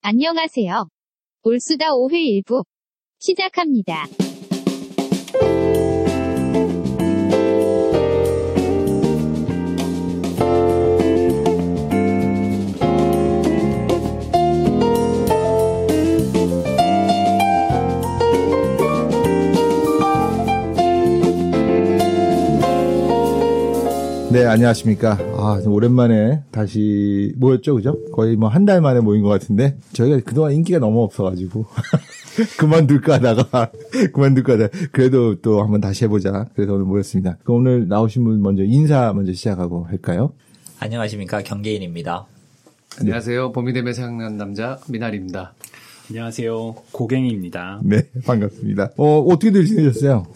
안녕하세요. 올수다 5회 1부 시작합니다. 네, 안녕하십니까. 아, 오랜만에 다시 모였죠, 그죠? 거의 뭐 한 달 만에 모인 것 같은데, 저희가 그동안 인기가 너무 없어가지고, 그만둘까 하다가, 그만둘까 하다가, 그래도 또 한번 다시 해보자. 그래서 오늘 모였습니다. 그럼 오늘 나오신 분 먼저 인사 먼저 시작하고 할까요? 안녕하십니까 경계인입니다. 안녕하세요. 봄이 되면 생각나는 남자 미나리입니다. 안녕하세요. 고갱입니다. 네, 반갑습니다. 어, 어떻게들 지내셨어요?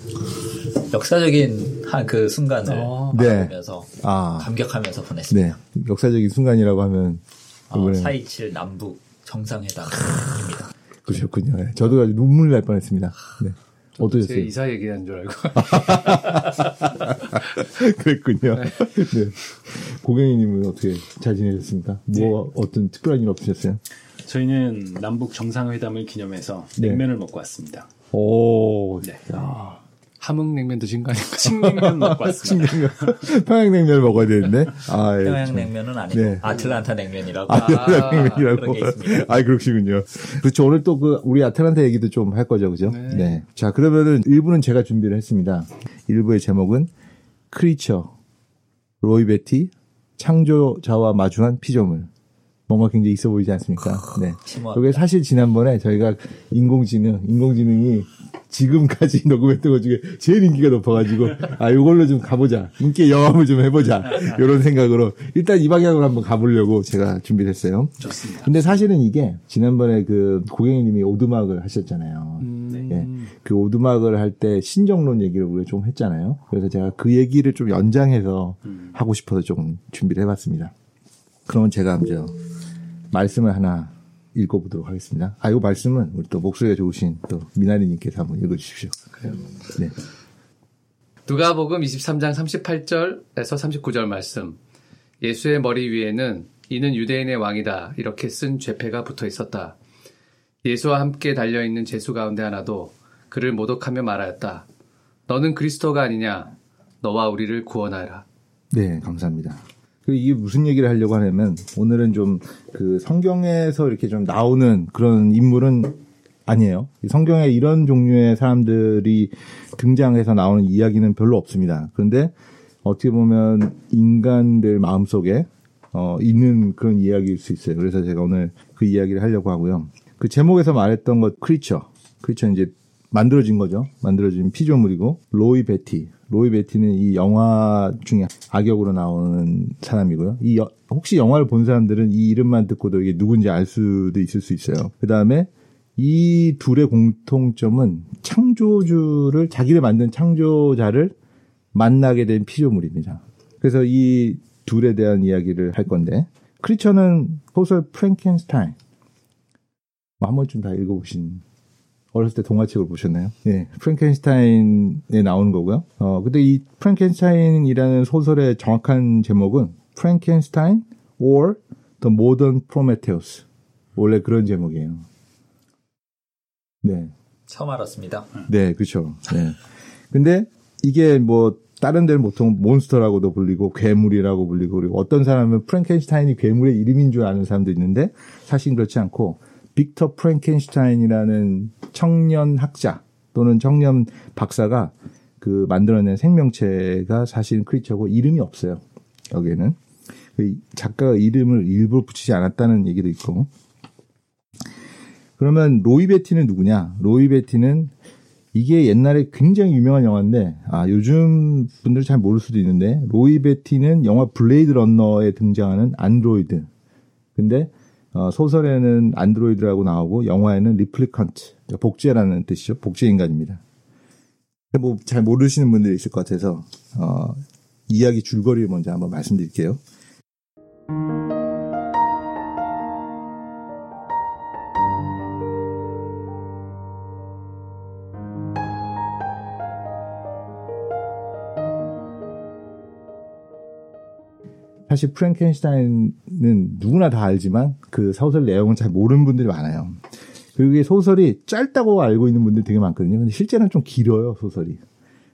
역사적인 한 그 순간을 어, 네. 아, 감격하면서 보냈습니다. 네. 역사적인 순간이라고 하면, 어, 이번에 4.27 남북 정상회담입니다. 그러셨군요. 네, 저도 아주 눈물 날 뻔했습니다. 네. 제 어떠셨어요? 이사 얘기한 줄 알고. 그랬군요. 네. 고경희님은 어떻게 잘 지내셨습니까? 뭐 어떤 특별한 일 없으셨어요? 저희는 남북 정상회담을 기념해서 네. 냉면을 먹고 왔습니다. 오, 네. 야, 함흥냉면 드신 거 아닌가요? 칡냉면 먹고 왔습니다. 냉면, 평양냉면을 먹어야 되는데. 아, 예, 참. 평양냉면은 아니고 네. 아틀란타 냉면이라고 아, 평양냉면이라고. 그런 게 있습니다. 아, 그러시군요. 그렇죠. 오늘 또 그, 우리 아틀란타 얘기도 좀 할 거죠. 그죠? 네. 자, 그러면은 1부는 제가 준비를 했습니다. 1부의 제목은 크리처, 로이 베티, 창조자와 마주한 피조물. 뭔가 굉장히 있어 보이지 않습니까? 네. 이게 사실 지난번에 저희가 인공지능, 인공지능이 지금까지 녹음했던 것 중에 제일 인기가 높아가지고, 아, 이걸로 좀 가보자. 인기 영합을 좀 해보자. 이런 생각으로, 일단 이 방향으로 한번 가보려고 제가 준비를 했어요. 좋습니다. 근데 사실은 이게, 지난번에 그, 고객님이 오두막을 하셨잖아요. 음, 예. 그 오두막을 할 때 신정론 얘기를 우리가 좀 했잖아요. 그래서 제가 그 얘기를 좀 연장해서 하고 싶어서 조금 준비를 해봤습니다. 그러면 제가 먼저 말씀을 하나 읽어보도록 하겠습니다. 아, 이 말씀은 우리 또 목소리가 좋으신 또 미나리님께서 한번 읽어주십시오. 그래요. 네. 누가복음 23장 38절에서 39절 말씀. 예수의 머리 위에는 이는 유대인의 왕이다 이렇게 쓴 죄패가 붙어 있었다. 예수와 함께 달려 있는 제수 가운데 하나도 그를 모독하며 말하였다. 너는 그리스도가 아니냐? 너와 우리를 구원하라. 네, 감사합니다. 그 이게 무슨 얘기를 하려고 하냐면 오늘은 좀 그 성경에서 이렇게 좀 나오는 그런 인물은 아니에요. 이 성경에 이런 종류의 사람들이 등장해서 나오는 이야기는 별로 없습니다. 그런데 어떻게 보면 인간들 마음속에 어, 있는 그런 이야기일 수 있어요. 그래서 제가 오늘 그 이야기를 하려고 하고요. 그 제목에서 말했던 것 creature. creature 이제 만들어진 거죠. 만들어진 피조물이고 로이 베티. 로이 베티는 이 영화 중에 악역으로 나오는 사람이고요. 이 여- 혹시 영화를 본 사람들은 이 이름만 듣고도 이게 누군지 알 수도 있을 수 있어요. 그 다음에 이 둘의 공통점은 창조주를 자기를 만든 창조자를 만나게 된 피조물입니다. 그래서 이 둘에 대한 이야기를 할 건데 크리처는 소설 프랭켄스타인 뭐 한 번쯤 다 읽어보신 어렸을 때 동화책을 보셨나요? 예, 프랭켄스타인에 나오는 거고요. 어, 근데 이 프랭켄스타인이라는 소설의 정확한 제목은 프랭켄스타인 or the modern Prometheus. 원래 그런 제목이에요. 네. 처음 알았습니다. 네, 그렇죠. 네. 근데 이게 뭐 다른 데는 보통 monster라고도 불리고 괴물이라고 불리고 그리고 어떤 사람은 프랭켄슈타인이 괴물의 이름인 줄 아는 사람도 있는데 사실 그렇지 않고 빅터 프랭켄슈타인이라는 청년 학자 또는 청년 박사가 그 만들어낸 생명체가 사실 creature고 이름이 없어요. 여기에는 그 작가가 이름을 일부러 붙이지 않았다는 얘기도 있고 그러면 로이 베티는 누구냐? 로이 베티는 이게 옛날에 굉장히 유명한 영화인데 아 요즘 분들은 잘 모를 수도 있는데 로이 베티는 영화 블레이드 런너에 등장하는 안드로이드. 근데 어, 소설에는 안드로이드라고 나오고 영화에는 replicant 복제라는 뜻이죠. 복제 인간입니다. 뭐 잘 모르시는 분들이 있을 것 같아서 어, 이야기 줄거리를 먼저 한번 말씀드릴게요. 사실 프랭켄슈타인의 누구나 다 알지만 그 소설 내용을 잘 모르는 분들이 많아요. 그게 소설이 짧다고 알고 있는 분들이 되게 많거든요. 근데 실제는 좀 길어요, 소설이.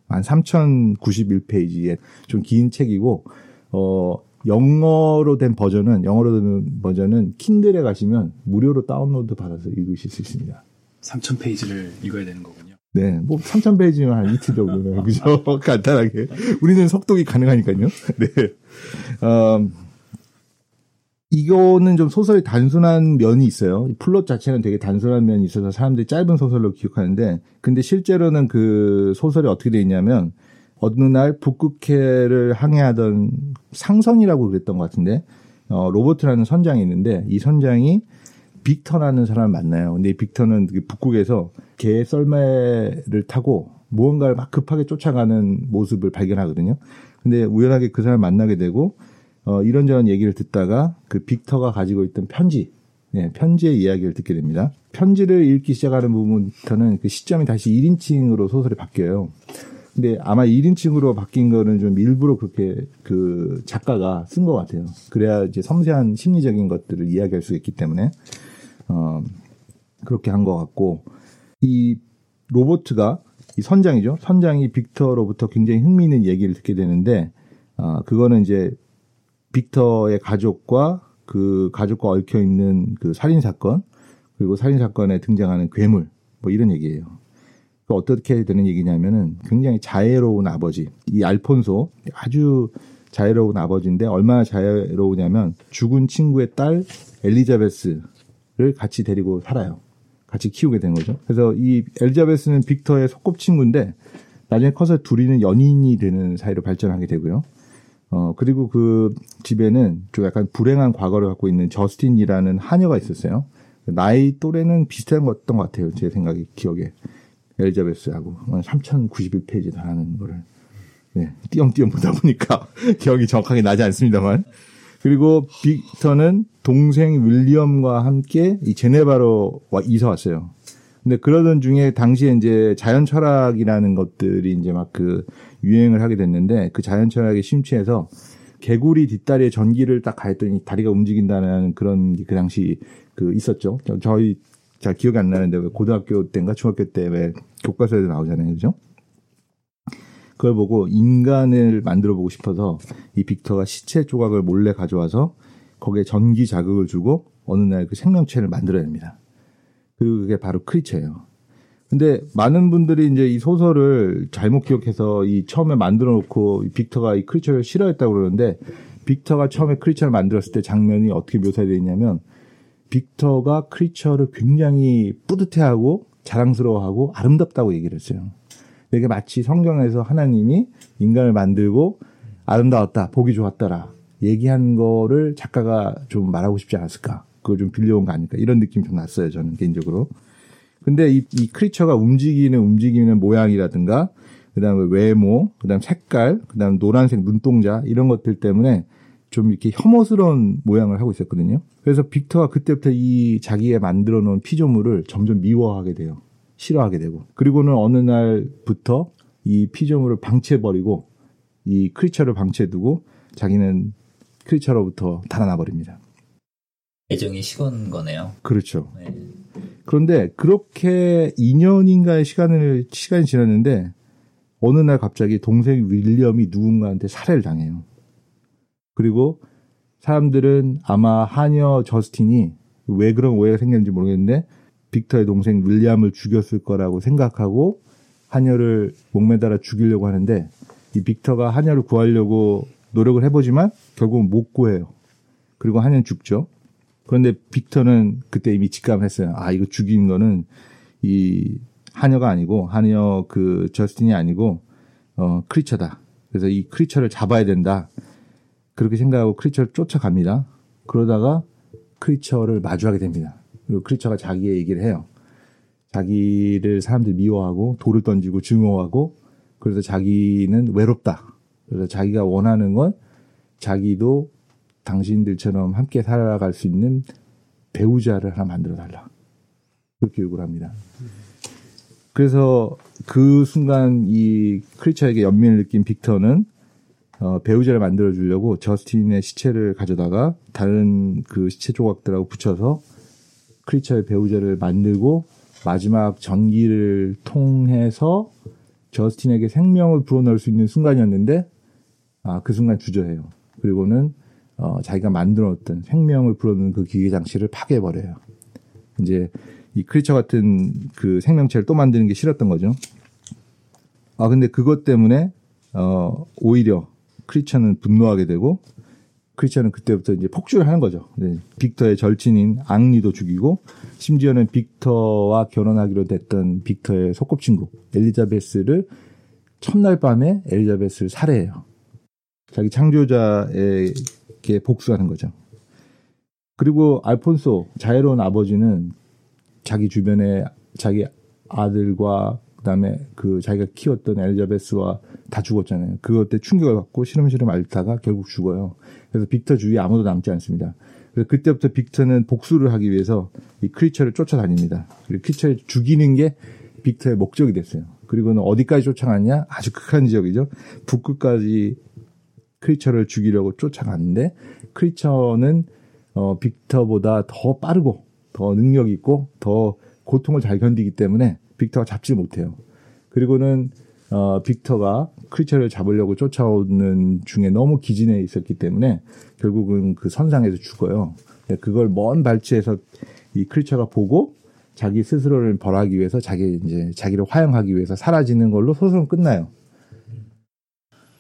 한 3091페이지의 좀 긴 책이고, 어, 영어로 된 버전은, 영어로 된 버전은 킨들에 가시면 무료로 다운로드 받아서 읽으실 수 있습니다. 3,000페이지를 읽어야 되는 거군요. 네, 뭐 3,000페이지면 한 이틀 정도는 그죠? 간단하게. 우리는 속독이 가능하니까요. 네. 어, 이거는 좀 소설이 단순한 면이 있어요. 이 플롯 자체는 되게 단순한 면이 있어서 사람들이 짧은 소설로 기억하는데, 근데 실제로는 그 소설이 어떻게 돼 있냐면, 어느 날 북극해를 항해하던 상선이라고 그랬던 것 같은데, 어, 로버트라는 선장이 있는데, 이 선장이 빅터라는 사람을 만나요. 근데 이 빅터는 그 북극에서 개 썰매를 타고 무언가를 막 급하게 쫓아가는 모습을 발견하거든요. 근데 우연하게 그 사람을 만나게 되고 어, 이런저런 얘기를 듣다가 그 빅터가 가지고 있던 편지, 네, 편지의 이야기를 듣게 됩니다. 편지를 읽기 시작하는 부분부터는 그 시점이 다시 1인칭으로 소설이 바뀌어요. 근데 아마 1인칭으로 바뀐 거는 좀 일부러 그렇게 그 작가가 쓴 것 같아요. 그래야 이제 섬세한 심리적인 것들을 이야기할 수 있기 때문에 어, 그렇게 한 것 같고 이 로보트가 이 선장이죠. 선장이 빅터로부터 굉장히 흥미있는 얘기를 듣게 되는데 어, 그거는 이제 빅터의 가족과 그 가족과 얽혀 있는 그 살인 사건 그리고 살인 사건에 등장하는 괴물 뭐 이런 얘기예요. 그 어떻게 되는 얘기냐면은 굉장히 자애로운 아버지 이 알폰소 아주 자애로운 아버지인데 얼마나 자애로우냐면 죽은 친구의 딸 엘리자베스 를 같이 데리고 살아요. 같이 키우게 된 거죠. 그래서 이 엘리자베스는 빅터의 소꿉친구인데 나중에 커서 둘이는 연인이 되는 사이로 발전하게 되고요. 어, 그리고 그 집에는 좀 약간 불행한 과거를 갖고 있는 저스틴이라는 하녀가 있었어요. 나이 또래는 비슷한 것던 것 같아요. 제 생각에, 기억에. 엘리자베스하고. 3091페이지 달하는 거를. 네, 띄엄띄엄 보다 보니까 기억이 정확하게 나지 않습니다만. 그리고 빅터는 동생 윌리엄과 함께 이 제네바로 와, 이사 왔어요. 근데 그러던 중에 당시에 이제 자연 철학이라는 것들이 이제 막 그 유행을 하게 됐는데 그 자연 철학에 심취해서 개구리 뒷다리에 전기를 딱 가했더니 다리가 움직인다는 그런 그 당시 그 있었죠. 저희 잘 기억이 안 나는데 왜 고등학교 때인가 중학교 때 왜 교과서에도 나오잖아요. 그죠? 그걸 보고 인간을 만들어 보고 싶어서 이 빅터가 시체 조각을 몰래 가져와서 거기에 전기 자극을 주고 어느 날 그 생명체를 만들어냅니다. 그게 바로 크리처예요. 근데 많은 분들이 이제 이 소설을 잘못 기억해서 이 처음에 만들어 놓고 빅터가 이 크리처를 싫어했다고 그러는데 빅터가 처음에 크리처를 만들었을 때 장면이 어떻게 묘사되어 있냐면 빅터가 크리처를 굉장히 뿌듯해하고 자랑스러워하고 아름답다고 얘기를 했어요. 이게 마치 성경에서 하나님이 인간을 만들고 아름다웠다, 보기 좋았다라 얘기한 거를 작가가 좀 말하고 싶지 않았을까? 그걸 좀 빌려온 거 아닐까? 이런 느낌이 좀 났어요, 저는 개인적으로. 근데 이, 이 크리처가 움직이는 움직이는 모양이라든가, 그 다음에 외모, 그 다음 색깔, 그 다음 노란색 눈동자, 이런 것들 때문에 좀 이렇게 혐오스러운 모양을 하고 있었거든요. 그래서 빅터가 그때부터 이 자기가 만들어 놓은 피조물을 점점 미워하게 돼요. 싫어하게 되고. 그리고는 어느 날부터 이 피조물을 방치해버리고 이 크리처를 방치해두고 자기는 크리처로부터 달아나 버립니다. 애정이 식은 거네요. 그렇죠. 네. 그런데 그렇게 2년인가의 시간을 시간이 지났는데 어느 날 갑자기 동생 윌리엄이 누군가한테 살해를 당해요. 그리고 사람들은 아마 하녀 저스틴이 왜 그런 오해가 생겼는지 모르겠는데 빅터의 동생 윌리엄을 죽였을 거라고 생각하고 하녀를 목매달아 죽이려고 하는데 이 빅터가 하녀를 구하려고 노력을 해보지만 결국은 못 구해요. 그리고 하녀는 죽죠. 그런데 빅터는 그때 이미 직감을 했어요. 아, 이거 죽인 거는 이 하녀가 아니고, 하녀 그 저스틴이 아니고, 어, 크리처다. 그래서 이 크리처를 잡아야 된다. 그렇게 생각하고 크리처를 쫓아갑니다. 그러다가 크리처를 마주하게 됩니다. 그리고 크리처가 자기의 얘기를 해요. 자기를 사람들이 미워하고 돌을 던지고 증오하고 그래서 자기는 외롭다. 그래서 자기가 원하는 건 자기도 당신들처럼 함께 살아갈 수 있는 배우자를 하나 만들어 달라. 그렇게 요구를 합니다. 그래서 그 순간 이 크리처에게 연민을 느낀 빅터는 어, 배우자를 만들어 주려고 저스틴의 시체를 가져다가 다른 그 시체 조각들하고 붙여서 크리처의 배우자를 만들고 마지막 전기를 통해서 저스틴에게 생명을 불어넣을 수 있는 순간이었는데 아, 그 순간 주저해요. 그리고는 어, 자기가 만들었던 생명을 불어넣는 그 기계 장치를 파괴해버려요. 이제 이 크리처 같은 그 생명체를 또 만드는 게 싫었던 거죠. 아, 근데 그것 때문에 어, 오히려 크리처는 분노하게 되고 크리처는 그때부터 이제 폭주를 하는 거죠. 네. 빅터의 절친인 앙리도 죽이고 심지어는 빅터와 결혼하기로 됐던 빅터의 소꿉친구 엘리자베스를 첫날 밤에 엘리자베스를 살해해요. 자기 창조자에게 복수하는 거죠. 그리고 알폰소 자애로운 아버지는 자기 주변에 자기 아들과 그다음에 그 자기가 키웠던 엘리자베스와 다 죽었잖아요. 그것 때 충격을 받고 시름시름 앓다가 결국 죽어요. 그래서 빅터 주위에 아무도 남지 않습니다. 그래서 그때부터 빅터는 복수를 하기 위해서 이 크리처를 쫓아다닙니다. 그리고 크리처를 죽이는 게 빅터의 목적이 됐어요. 그리고는 어디까지 쫓아갔냐? 아주 극한 지역이죠. 북극까지 크리처를 죽이려고 쫓아갔는데 크리처는 어, 빅터보다 더 빠르고 더 능력 있고 더 고통을 잘 견디기 때문에 빅터가 잡지 못해요. 그리고는 어, 빅터가 크리처를 잡으려고 쫓아오는 중에 너무 기진해 있었기 때문에 결국은 그 선상에서 죽어요. 그걸 먼 발치에서 이 크리처가 보고 자기 스스로를 벌하기 위해서 자기 이제 자기를 화형하기 위해서 사라지는 걸로 소설은 끝나요.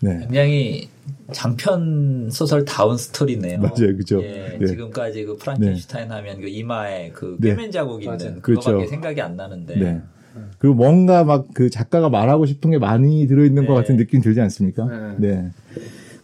네. 굉장히 장편 소설 다운 스토리네요. 맞아요, 그죠. 예, 네. 지금까지 그 프랑켄슈타인 하면 그 이마에 그 네. 꿰맨 자국 있는 맞아요. 그거밖에 그렇죠. 생각이 안 나는데. 네. 그리고 뭔가 막 그 작가가 말하고 싶은 게 많이 들어있는 것 네. 같은 느낌 들지 않습니까? 네. 네.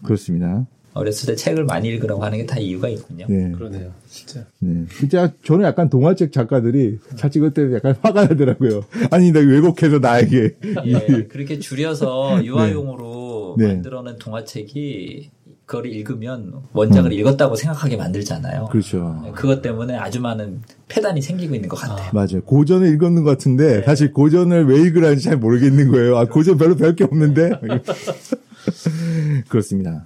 그렇습니다. 어렸을 때 책을 많이 읽으라고 하는 게 다 이유가 있군요. 네. 그러네요. 진짜. 네. 진짜 저는 약간 동화책 작가들이 잘 찍을 때 약간 화가 나더라고요. 아니, 나 왜곡해서 나에게. 예, 그렇게 줄여서 유아용으로 네. 만들어낸 동화책이 그걸 읽으면 원작을 읽었다고 생각하게 만들잖아요. 음. 그렇죠. 네, 그것 때문에 아주 많은 폐단이 생기고 있는 것 같아요. 맞아요. 고전을 읽었는 것 같은데, 네. 사실 고전을 왜 읽으라는지 잘 모르겠는 거예요. 아, 고전 별로 배울 게 없는데. 그렇습니다.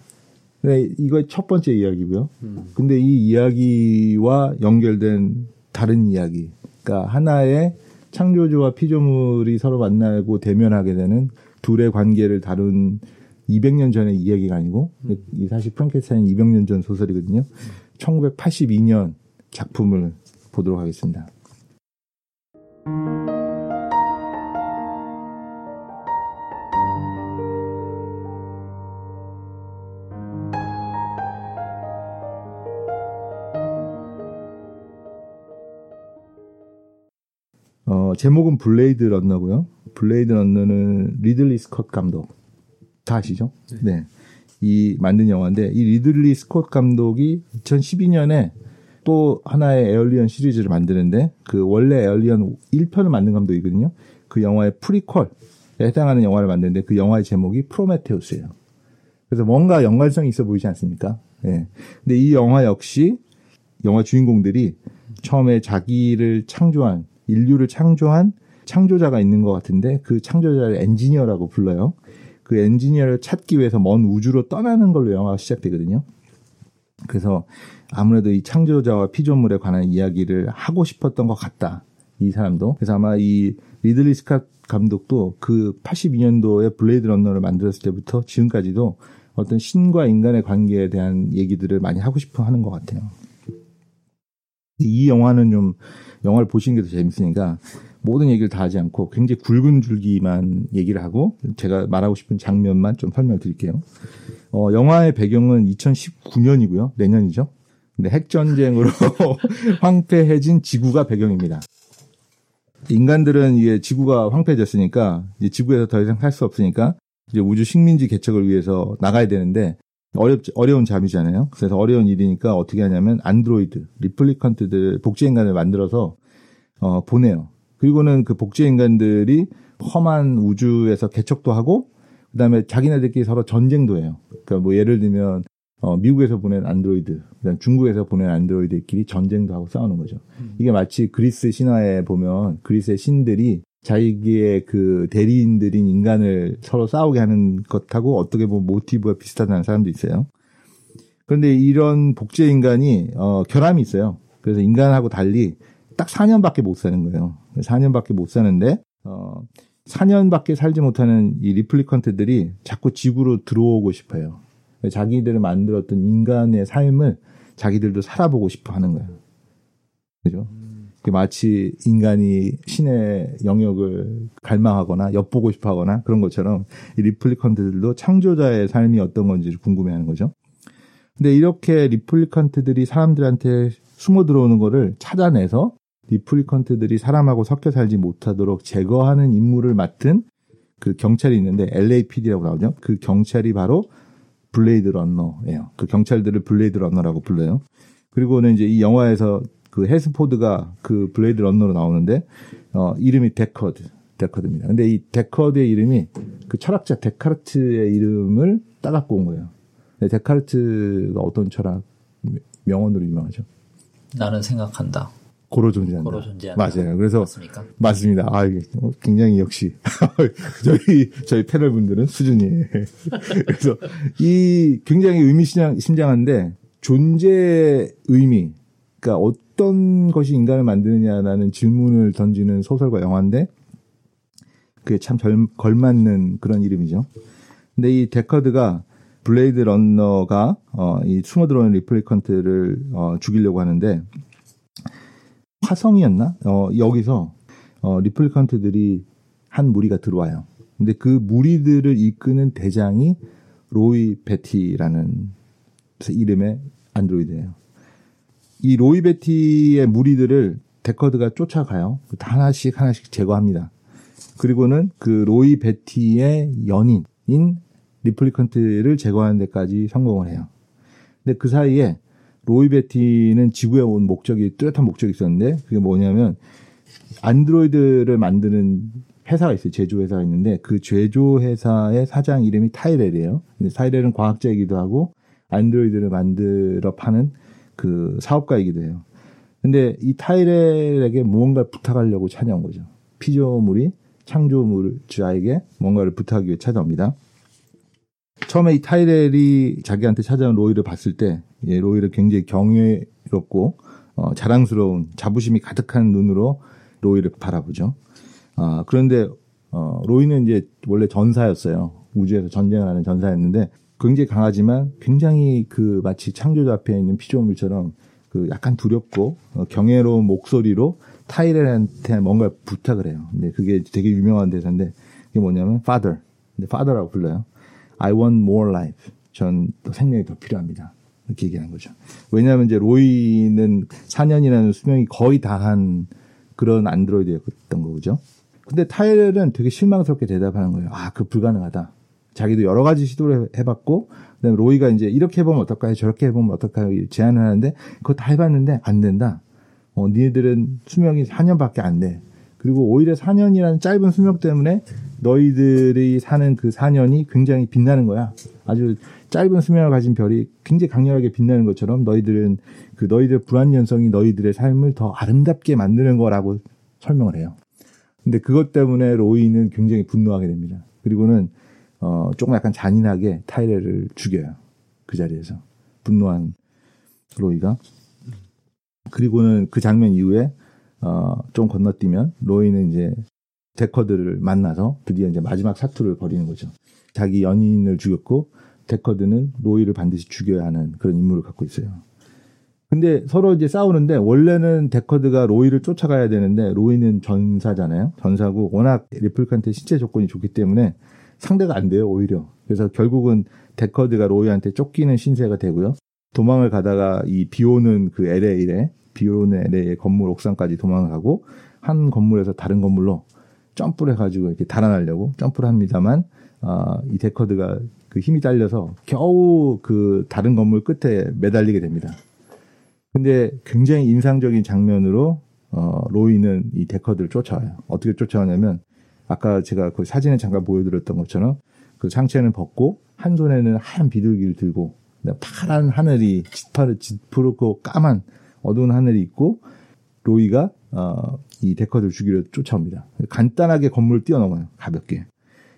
네, 이거 첫 번째 이야기고요. 근데 이 이야기와 연결된 다른 이야기. 그러니까 하나의 창조주와 피조물이 서로 만나고 대면하게 되는 둘의 관계를 다룬 200년 전의 이야기가 아니고 이 사실 프랑켄스타인 200년 전 소설이거든요. 1982년 작품을 보도록 하겠습니다. 어, 제목은 Blade Runner고요. Blade Runner는 리들리 스콧 감독. 다 아시죠? 네. 이 만든 영화인데 이 리들리 스콧 감독이 2012년에 또 하나의 Alien 시리즈를 만드는데 그 원래 Alien 1편을 만든 감독이거든요. 그 영화의 prequel에 해당하는 영화를 만드는데 그 영화의 제목이 프로메테우스예요. 그래서 뭔가 연관성이 있어 보이지 않습니까? 예. 근데 이 영화 역시 영화 주인공들이 처음에 자기를 창조한 인류를 창조한 창조자가 있는 것 같은데 그 창조자를 엔지니어라고 불러요. 그 엔지니어를 찾기 위해서 먼 우주로 떠나는 걸로 영화가 시작되거든요. 그래서 아무래도 이 창조자와 피조물에 관한 이야기를 하고 싶었던 것 같다. 이 사람도. 그래서 아마 이 리들리 스캇 감독도 그 82년도에 Blade Runner를 만들었을 때부터 지금까지도 어떤 신과 인간의 관계에 대한 얘기들을 많이 하고 싶어 하는 것 같아요. 이 영화는 좀 영화를 보시는 게 더 재밌으니까 모든 얘기를 다 하지 않고 굉장히 굵은 줄기만 얘기를 하고 제가 말하고 싶은 장면만 좀 설명을 드릴게요. 어, 영화의 배경은 2019년이고요. 내년이죠. 근데 핵전쟁으로 황폐해진 지구가 배경입니다. 인간들은 이게 지구가 황폐해졌으니까 이제 지구에서 더 이상 살 수 없으니까 이제 우주 식민지 개척을 위해서 나가야 되는데 어렵 어려운 점이잖아요. 그래서 어려운 일이니까 어떻게 하냐면 안드로이드, replicant들 복제 인간을 만들어서 어 보내요. 그리고는 그 복제 인간들이 험한 우주에서 개척도 하고 그다음에 자기네들끼리 서로 전쟁도 해요. 그러니까 뭐 예를 들면 어 미국에서 보낸 안드로이드, 그다음 중국에서 보낸 안드로이드끼리 전쟁도 하고 싸우는 거죠. 이게 마치 그리스 신화에 보면 그리스의 신들이 자기의 그 대리인들인 인간을 서로 싸우게 하는 것하고 어떻게 보면 모티브가 비슷하다는 사람도 있어요. 그런데 이런 복제 인간이 어, 결함이 있어요. 그래서 인간하고 달리 딱 4년밖에 못 사는 거예요. 4년밖에 못 사는데 어 4년밖에 살지 못하는 이 리플리컨트들이 자꾸 지구로 들어오고 싶어요. 자기들을 만들었던 인간의 삶을 자기들도 살아보고 싶어 하는 거예요. 그죠? 마치 인간이 신의 영역을 갈망하거나 엿보고 싶어 하거나 그런 것처럼 이 replicant들도 창조자의 삶이 어떤 건지를 궁금해 하는 거죠. 근데 이렇게 replicant들이 사람들한테 숨어 들어오는 거를 찾아내서 replicant들이 사람하고 섞여 살지 못하도록 제거하는 임무를 맡은 그 경찰이 있는데 LAPD라고 나오죠. 그 경찰이 바로 Blade Runner예요. 그 경찰들을 Blade Runner라고 불러요. 그리고는 이제 이 영화에서 그 해리슨 포드가 그 Blade Runner로 나오는데 어 이름이 데커드 데커드입니다. 근데 이 데커드의 이름이 그 철학자 데카르트의 이름을 따갖고 온 거예요. 데카르트가 어떤 철학 명언으로 유명하죠? 나는 생각한다. 고로 존재한다. 고로 존재한다. 맞아요. 그래서 맞습니까? 맞습니다. 아, 이게 굉장히 역시 저희 저희 패널 분들은 수준이. 그래서 이 굉장히 의미심장한데 존재 의미, 그러니까 어떤 것이 인간을 만드느냐라는 질문을 던지는 소설과 영화인데 그게 참 절, 걸맞는 그런 이름이죠. 근데 이 데커드가 Blade Runner가 어, 이 숨어 들어오는 replicant를 어, 죽이려고 하는데 화성이었나? 어, 여기서 어, replicant들이 한 무리가 들어와요. 근데 그 무리들을 이끄는 대장이 로이 베티라는 이름의 안드로이드예요. 이 로이 베티의 무리들을 데커드가 쫓아가요. 다 하나씩 하나씩 제거합니다. 그리고는 그 로이 베티의 연인인 replicant를 제거하는 데까지 성공을 해요. 근데 그 사이에 로이 베티는 지구에 온 목적이 뚜렷한 목적이 있었는데 그게 뭐냐면 안드로이드를 만드는 회사가 있어요. 제조회사가 있는데 그 제조회사의 사장 이름이 타이렐이에요. 근데 타이렐은 과학자이기도 하고 안드로이드를 만들어 파는 그 사업가이기도 해요. 근데 이 타이렐에게 무언가를 부탁하려고 찾아온 거죠. 피조물이 창조물자에게 뭔가를 부탁하기 위해 찾아옵니다. 처음에 이 타이렐이 자기한테 찾아온 로이를 봤을 때 예, 로이를 굉장히 경외롭고 어, 자랑스러운 자부심이 가득한 눈으로 로이를 바라보죠. 아, 그런데 어, 로이는 이제 원래 전사였어요. 우주에서 전쟁을 하는 전사였는데 굉장히 강하지만 굉장히 그 마치 창조자 앞에 있는 피조물처럼 그 약간 두렵고 어, 경외로운 목소리로 타이렐한테 뭔가 부탁을 해요. 근데 그게 되게 유명한 대사인데 그게 뭐냐면 father. 근데 father라고 불러요. I want more life. 전또 생명이 더 필요합니다. 이렇게 얘기하는 거죠. 왜냐하면 이제 로이는 4년이라는 수명이 거의 다한 그런 안드로이드였던 거죠. 근데 타이렐은 되게 실망스럽게 대답하는 거예요. 아, 그 불가능하다. 자기도 여러 가지 시도를 해봤고, 그 다음에 로이가 이제 이렇게 해보면 어떨까요? 저렇게 해보면 어떨까요? 제안을 하는데, 그거 다 해봤는데 안 된다. 어, 니네들은 수명이 4년밖에 안 돼. 그리고 오히려 4년이라는 짧은 수명 때문에 너희들이 사는 그 4년이 굉장히 빛나는 거야. 아주 짧은 수명을 가진 별이 굉장히 강렬하게 빛나는 것처럼 너희들은 그 너희들의 불안연성이 너희들의 삶을 더 아름답게 만드는 거라고 설명을 해요. 근데 그것 때문에 로이는 굉장히 분노하게 됩니다. 그리고는 어 조금 약간 잔인하게 타이렐을 죽여요. 그 자리에서 분노한 로이가 그리고는 그 장면 이후에 어 좀 건너뛰면 로이는 이제 데커드를 만나서 드디어 이제 마지막 사투를 벌이는 거죠. 자기 연인을 죽였고 데커드는 로이를 반드시 죽여야 하는 그런 임무를 갖고 있어요. 근데 서로 이제 싸우는데 원래는 데커드가 로이를 쫓아가야 되는데 로이는 전사잖아요. 전사고 워낙 replicant의 신체 조건이 좋기 때문에 상대가 안 돼요, 오히려. 그래서 결국은 데커드가 로이한테 쫓기는 신세가 되고요. 도망을 가다가 이 비 오는 그 LA에 비 오는 LA의 건물 옥상까지 도망을 가고 한 건물에서 다른 건물로 점프를 해가지고 이렇게 달아나려고 점프를 합니다만 아, 이 데커드가 그 힘이 딸려서 겨우 그 다른 건물 끝에 매달리게 됩니다. 근데 굉장히 인상적인 장면으로 어, 로이는 이 데커드를 쫓아와요. 어떻게 쫓아오냐면 아까 제가 그 사진에 잠깐 보여드렸던 것처럼 그 상체는 벗고 한 손에는 하얀 비둘기를 들고 파란 하늘이 짙파르 짙푸르고 까만 어두운 하늘이 있고 로이가 어, 이 데커드를 죽이려 쫓아옵니다. 간단하게 건물을 뛰어넘어요. 가볍게.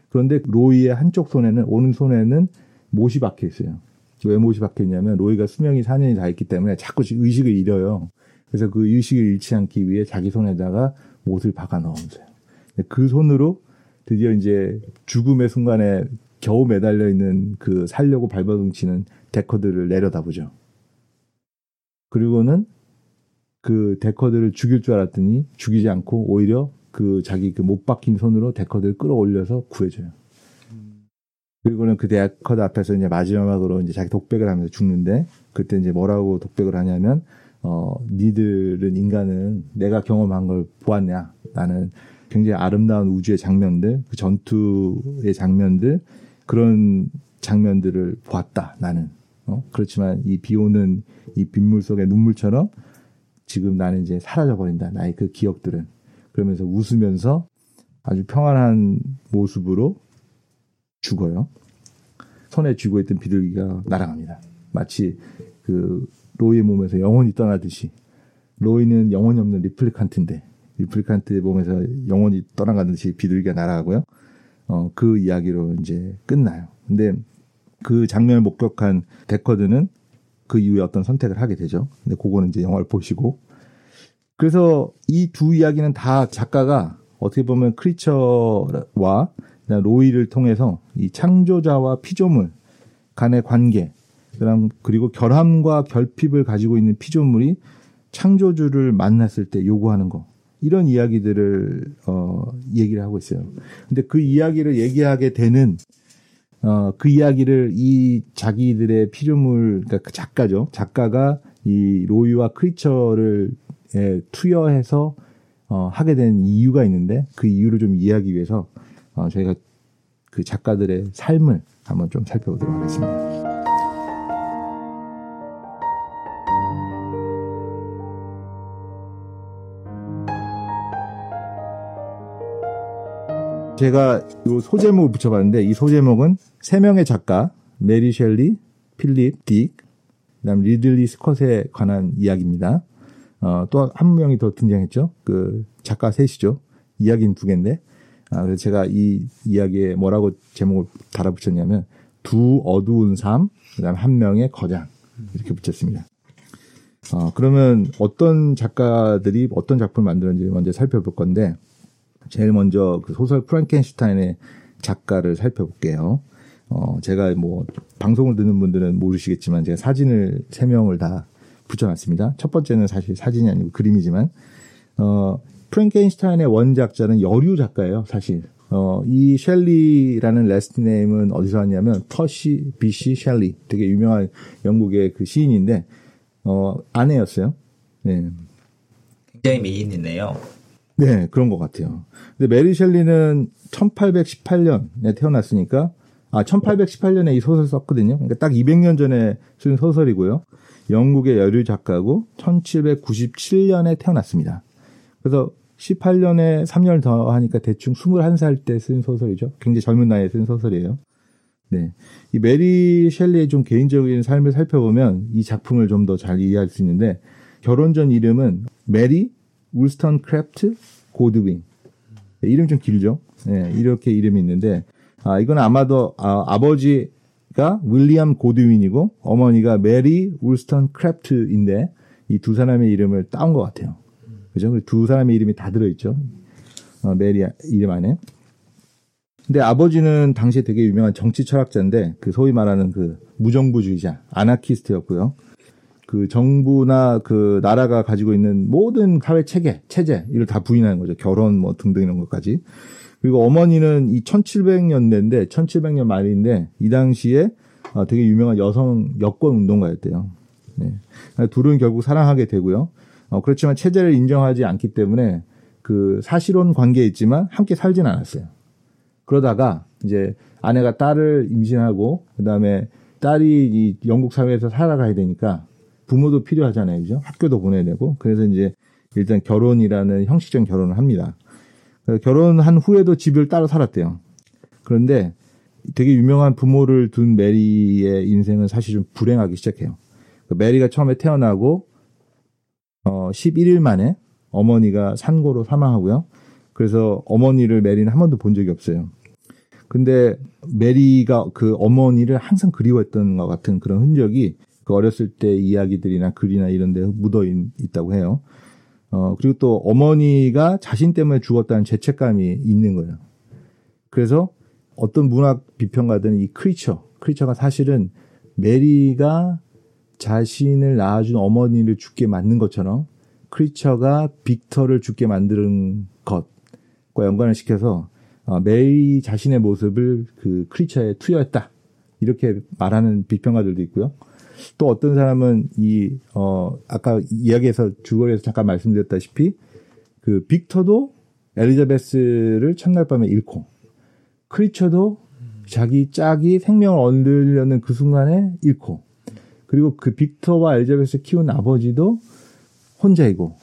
그런데 로이의 한쪽 손에는 오른 손에는 못이 박혀 있어요. 왜 못이 박혀 있냐면 로이가 수명이 4년이 다 있기 때문에 자꾸 의식을 잃어요. 그래서 그 의식을 잃지 않기 위해 자기 손에다가 못을 박아 넣으면서요. 그 손으로 드디어 이제 죽음의 순간에 겨우 매달려 있는 그 살려고 발버둥치는 데커드를 내려다보죠. 그리고는 그 데커드를 죽일 줄 알았더니 죽이지 않고 오히려 그 자기 그 못 박힌 손으로 데커드를 끌어올려서 구해줘요. 그리고는 그 데커드 앞에서 이제 마지막으로 이제 자기 독백을 하면서 죽는데 그때 이제 뭐라고 독백을 하냐면 어 니들은 인간은 내가 경험한 걸 보았냐 나는 굉장히 아름다운 우주의 장면들 그 전투의 장면들 그런 장면들을 보았다 나는 어 그렇지만 이 비오는 이 빗물 속의 눈물처럼 지금 나는 이제 사라져 버린다 나의 그 기억들은 그러면서 웃으면서 아주 평안한 모습으로 죽어요. 손에 쥐고 있던 비둘기가 날아갑니다. 마치 그 로이의 몸에서 영혼이 떠나듯이 로이는 영혼이 없는 replicant인데 replicant의 몸에서 영혼이 떠나가듯이 비둘기가 날아가고요. 어, 그 이야기로 이제 끝나요. 근데 그 장면을 목격한 데커드는 그 이후에 어떤 선택을 하게 되죠. 근데 그거는 이제 영화를 보시고 그래서 이 두 이야기는 다 작가가 어떻게 보면 크리처와 로이를 통해서 이 창조자와 피조물 간의 관계, 그리고 결함과 결핍을 가지고 있는 피조물이 창조주를 만났을 때 요구하는 거. 이런 이야기들을, 어, 얘기를 하고 있어요. 근데 그 이야기를 얘기하게 되는, 어, 그 이야기를 이 자기들의 피조물, 그러니까 그 작가죠. 작가가 이 로이와 크리처를 예, 투여해서 어, 하게 된 이유가 있는데 그 이유를 좀 이해하기 위해서 어, 저희가 그 작가들의 삶을 한번 좀 살펴보도록 하겠습니다. 제가 이 소제목을 붙여봤는데 이 소제목은 세 명의 작가 메리 셸리, 필립 딕, 그다음 리들리 스컷에 관한 이야기입니다. 어, 또 한 명이 더 등장했죠. 그 작가 셋이죠. 이야기는 두 개인데 아, 그래서 제가 이 이야기에 뭐라고 제목을 달아붙였냐면 두 어두운 삶, 그다음 한 명의 거장 이렇게 붙였습니다. 어, 그러면 어떤 작가들이 어떤 작품을 만들었는지 먼저 살펴볼 건데 제일 먼저 그 소설 프랑켄슈타인의 작가를 살펴볼게요. 어, 제가 뭐 방송을 듣는 분들은 모르시겠지만 제가 사진을 세 명을 다 붙여놨습니다. 첫 번째는 사실 사진이 아니고 그림이지만 어, 프랭켄슈타인의 원작자는 여류 작가예요, 사실. 어, 이 셸리라는 last name은 어디서 왔냐면 퍼시 비시 셸리 되게 유명한 영국의 그 시인인데 어, 아내였어요. 네. 굉장히 미인이네요. 네, 그런 것 같아요. 근데 메리 셸리는 1818년에 태어났으니까 아 1818년에 이 소설 썼거든요. 그러니까 딱 200년 전에 쓴 소설이고요. 영국의 여류 작가고 1797년에 태어났습니다. 그래서 18년에 3년 더 하니까 대충 21살 때 쓴 소설이죠. 굉장히 젊은 나이에 쓴 소설이에요. 네. 이 메리 셸리의 좀 개인적인 삶을 살펴보면 이 작품을 좀 더 잘 이해할 수 있는데 결혼 전 이름은 메리 울스턴 크래프트 고드윈. 네, 이름 좀 길죠? 네, 이렇게 이름이 있는데 아, 이건 아마도 아, 아버지가 윌리엄 고드윈이고 어머니가 메리 울스턴 크래프트인데 이 두 사람의 이름을 따온 것 같아요. 그죠? 두 사람의 이름이 다 들어있죠. 어, 메리 이름 안에. 근데 아버지는 당시에 되게 유명한 정치 철학자인데 그 소위 말하는 그 무정부주의자, 아나키스트였고요. 그 정부나 그 나라가 가지고 있는 모든 사회 체계, 체제 이를 다 부인하는 거죠. 결혼 뭐 등등 이런 것까지. 그리고 어머니는 이 1700년대인데 1700년 말인데 이 당시에 어, 되게 유명한 여성 여권 운동가였대요. 네. 둘은 결국 사랑하게 되고요. 어, 그렇지만 체제를 인정하지 않기 때문에 그 사실혼 관계에 있지만 함께 살진 않았어요. 그러다가 이제 아내가 딸을 임신하고 그다음에 딸이 이 영국 사회에서 살아가야 되니까 부모도 필요하잖아요. 그죠? 학교도 보내야 되고. 그래서 이제 일단 결혼이라는 형식적 결혼을 합니다. 결혼한 후에도 집을 따로 살았대요. 그런데 되게 유명한 부모를 둔 메리의 인생은 사실 좀 불행하기 시작해요. 메리가 처음에 태어나고 어 11일 만에 어머니가 산고로 사망하고요. 그래서 어머니를 메리는 한 번도 본 적이 없어요. 근데 메리가 그 어머니를 항상 그리워했던 것 같은 그런 흔적이 그 어렸을 때 이야기들이나 글이나 이런 데 묻어 있, 있다고 해요. 어, 그리고 또 어머니가 자신 때문에 죽었다는 죄책감이 있는 거예요. 그래서 어떤 문학 비평가들은 이 creature, creature가 사실은 메리가 자신을 낳아준 어머니를 죽게 만든 것처럼 creature가 빅터를 죽게 만드는 것과 연관을 시켜서 어, 메리 자신의 모습을 그 크리처에 투여했다. 이렇게 말하는 비평가들도 있고요. 또 어떤 사람은 이, 어, 아까 이야기에서 주거리에서 잠깐 말씀드렸다시피 그 빅터도 엘리자베스를 첫날 밤에 잃고 크리처도 자기 짝이 생명을 얻으려는 그 순간에 잃고 그리고 그 빅터와 엘리자베스 키운 아버지도 혼자이고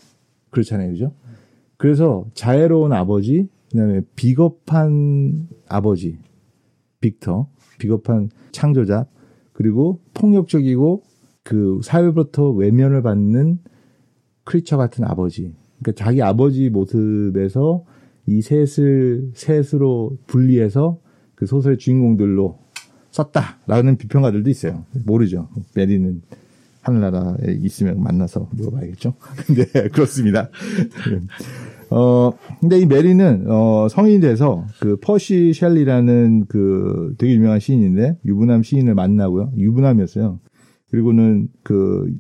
그렇잖아요. 그죠? 그래서 자애로운 아버지, 그다음에 비겁한 아버지, 빅터, 비겁한 창조자, 그리고 폭력적이고 그 사회로부터 외면을 받는 크리처 같은 아버지. 그러니까 자기 아버지 모습에서 이 셋을 셋으로 분리해서 그 소설의 주인공들로 썼다라는 비평가들도 있어요. 모르죠. 메리는 하늘나라에 있으면 만나서 물어봐야겠죠. 네, 그렇습니다. 어, 근데 이 메리는, 어, 성인이 돼서 그 퍼시 셸리라는 그 되게 유명한 시인인데 유부남 시인을 만나고요. 유부남이었어요. 그리고는 그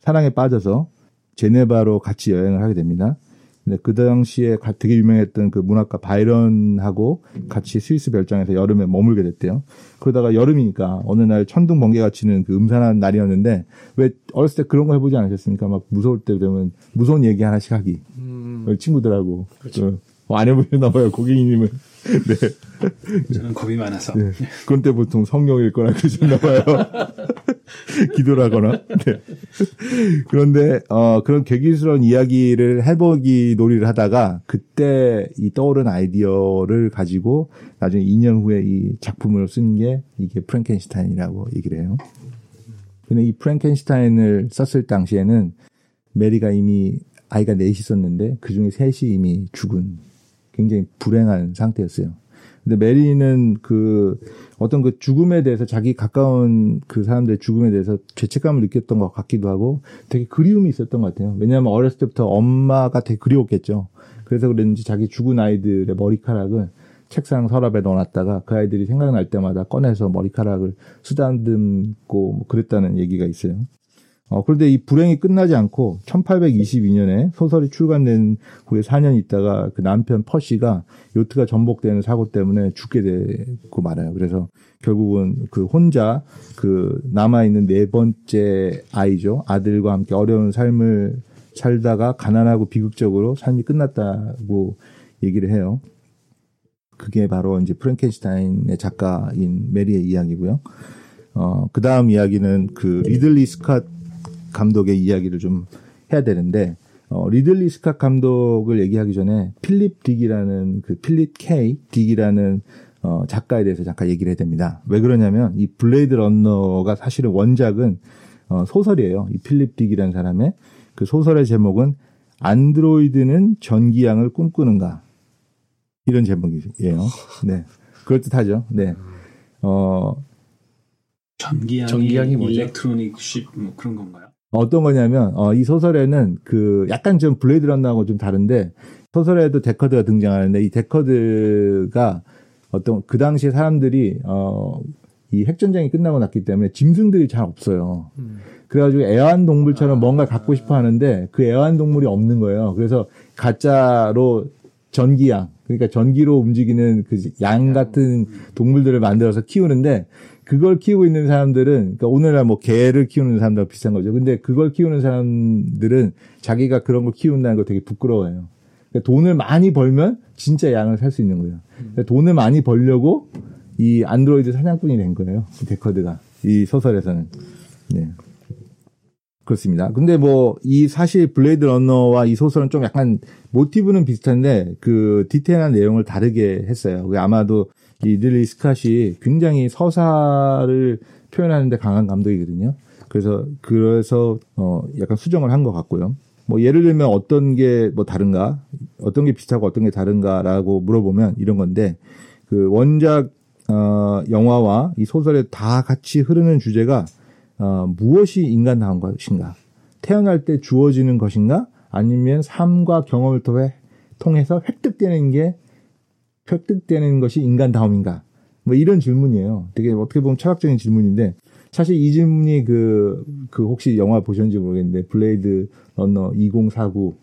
사랑에 빠져서 제네바로 같이 여행을 하게 됩니다. 근데 그 당시에 가- 되게 유명했던 그 문학가 바이런하고 같이 스위스 별장에서 여름에 머물게 됐대요. 그러다가 여름이니까 어느 날 천둥 번개가 치는 그 음산한 날이었는데 왜 어렸을 때 그런 거 해보지 않으셨습니까? 막 무서울 때 되면 무서운 얘기 하나씩 하기. 어, 친구들하고. 어, 안 해보셨나 봐요, 고객님은. 네. 저는 겁이 많아서. 네. 그런 때 보통 성경 읽거나 그러셨나 봐요. 기도를 하거나. 네. 그런데, 어, 그런 괴기스러운 이야기를 해보기 놀이를 하다가 그때 이 떠오른 아이디어를 가지고 나중에 2년 후에 이 작품을 쓴게 이게 프랭켄슈타인이라고 얘기를 해요. 근데 이 프랭켄슈타인을 썼을 당시에는 메리가 이미 아이가 넷이 있었는데 그 중에 셋이 이미 죽은 굉장히 불행한 상태였어요. 근데 메리는 그 어떤 그 죽음에 대해서 자기 가까운 그 사람들의 죽음에 대해서 죄책감을 느꼈던 것 같기도 하고 되게 그리움이 있었던 것 같아요. 왜냐하면 어렸을 때부터 엄마가 되게 그리웠겠죠. 그래서 그랬는지 자기 죽은 아이들의 머리카락을 책상 서랍에 넣어놨다가 그 아이들이 생각날 때마다 꺼내서 머리카락을 쓰다듬고 뭐 그랬다는 얘기가 있어요. 어, 그런데 이 불행이 끝나지 않고 1822년에 소설이 출간된 후에 4년 있다가 그 남편 퍼시가 요트가 전복되는 사고 때문에 죽게 되고 말아요. 그래서 결국은 그 혼자 그 남아있는 네 번째 아이죠. 아들과 함께 어려운 삶을 살다가 가난하고 비극적으로 삶이 끝났다고 얘기를 해요. 그게 바로 이제 프랭켄슈타인의 작가인 메리의 이야기고요. 어, 그 다음 이야기는 그 리들리 스캇 감독의 이야기를 좀 해야 되는데, 어, 리들리 스캇 감독을 얘기하기 전에 필립 딕이라는 그 필립 K 딕이라는 어, 작가에 대해서 잠깐 얘기를 해야 됩니다. 왜 그러냐면 이 블레이드 런너가 사실은 원작은 어, 소설이에요. 이 필립 딕이라는 사람의 그 소설의 제목은 안드로이드는 전기양을 꿈꾸는가 이런 제목이에요. 네, 그럴 듯하죠. 네, 어, 전기양이, 전기양이 뭐죠? electronic sheep 뭐 그런 건가요? 어떤 거냐면 어, 이 소설에는 그 약간 좀 블레이드 런너하고 좀 다른데 소설에도 데커드가 등장하는데 이 데커드가 어떤 그 당시에 사람들이 어, 이 핵전쟁이 끝나고 났기 때문에 짐승들이 잘 없어요. 그래가지고 애완동물처럼 뭔가 갖고 싶어 하는데 그 애완동물이 없는 거예요. 그래서 가짜로 전기양, 그러니까 전기로 움직이는 그 양 같은 동물들을 만들어서 키우는데 그걸 키우고 있는 사람들은 그러니까 오늘날 뭐 개를 키우는 사람들과 비슷한 거죠. 근데 그걸 키우는 사람들은 자기가 그런 걸 키운다는 거 되게 부끄러워해요. 그러니까 돈을 많이 벌면 진짜 양을 살 수 있는 거예요. 그러니까 돈을 많이 벌려고 이 안드로이드 사냥꾼이 된 거예요. 이 데커드가 이 소설에서는. 네. 그렇습니다. 근데 뭐 이 사실 블레이드 러너와 이 소설은 좀 약간 모티브는 비슷한데 그 디테일한 내용을 다르게 했어요. 아마도 이 릴리 스캇이 굉장히 서사를 표현하는데 강한 감독이거든요. 그래서 그래서 어 약간 수정을 한 것 같고요. 뭐 예를 들면 어떤 게 뭐 다른가, 어떤 게 비슷하고 어떤 게 다른가라고 물어보면 이런 건데 그 원작 어, 영화와 이 소설에 다 같이 흐르는 주제가 어, 무엇이 인간다운 것인가, 태어날 때 주어지는 것인가, 아니면 삶과 경험을 통해 통해서 획득되는 게 획득되는 것이 인간다움인가? 뭐 이런 질문이에요. 되게 어떻게 보면 철학적인 질문인데 사실 이 질문이 그, 그 혹시 영화 보셨는지 모르겠는데 블레이드 러너 2049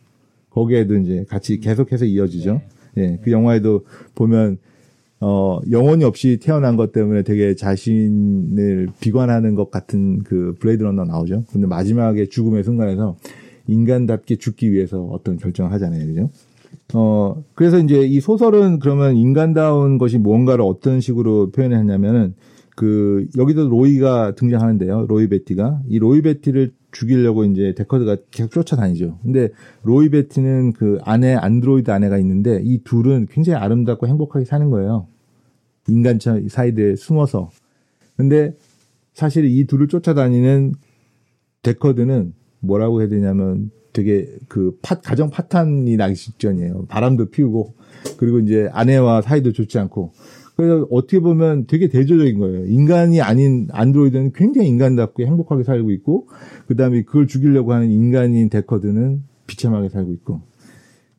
거기에도 이제 같이 계속해서 이어지죠. 예, 그 영화에도 보면 어, 영혼이 없이 태어난 것 때문에 되게 자신을 비관하는 것 같은 그 블레이드 러너 나오죠. 근데 마지막에 죽음의 순간에서 인간답게 죽기 위해서 어떤 결정을 하잖아요. 그죠? 어, 그래서 이제 이 소설은 그러면 인간다운 것이 무언가를 어떤 식으로 표현했냐면은 그, 여기도 로이가 등장하는데요. 로이 베티가. 이 로이 베티를 죽이려고 이제 데커드가 계속 쫓아다니죠. 근데 로이 베티는 그 아내, 안드로이드 아내가 있는데 이 둘은 굉장히 아름답고 행복하게 사는 거예요. 인간 사이드에 숨어서. 근데 사실 이 둘을 쫓아다니는 데커드는 뭐라고 해야 되냐면 되게 그 파, 가정 파탄이 나기 직전이에요. 바람도 피우고 그리고 이제 아내와 사이도 좋지 않고 그래서 어떻게 보면 되게 대조적인 거예요. 인간이 아닌 안드로이드는 굉장히 인간답게 행복하게 살고 있고 그다음에 그걸 죽이려고 하는 인간인 데커드는 비참하게 살고 있고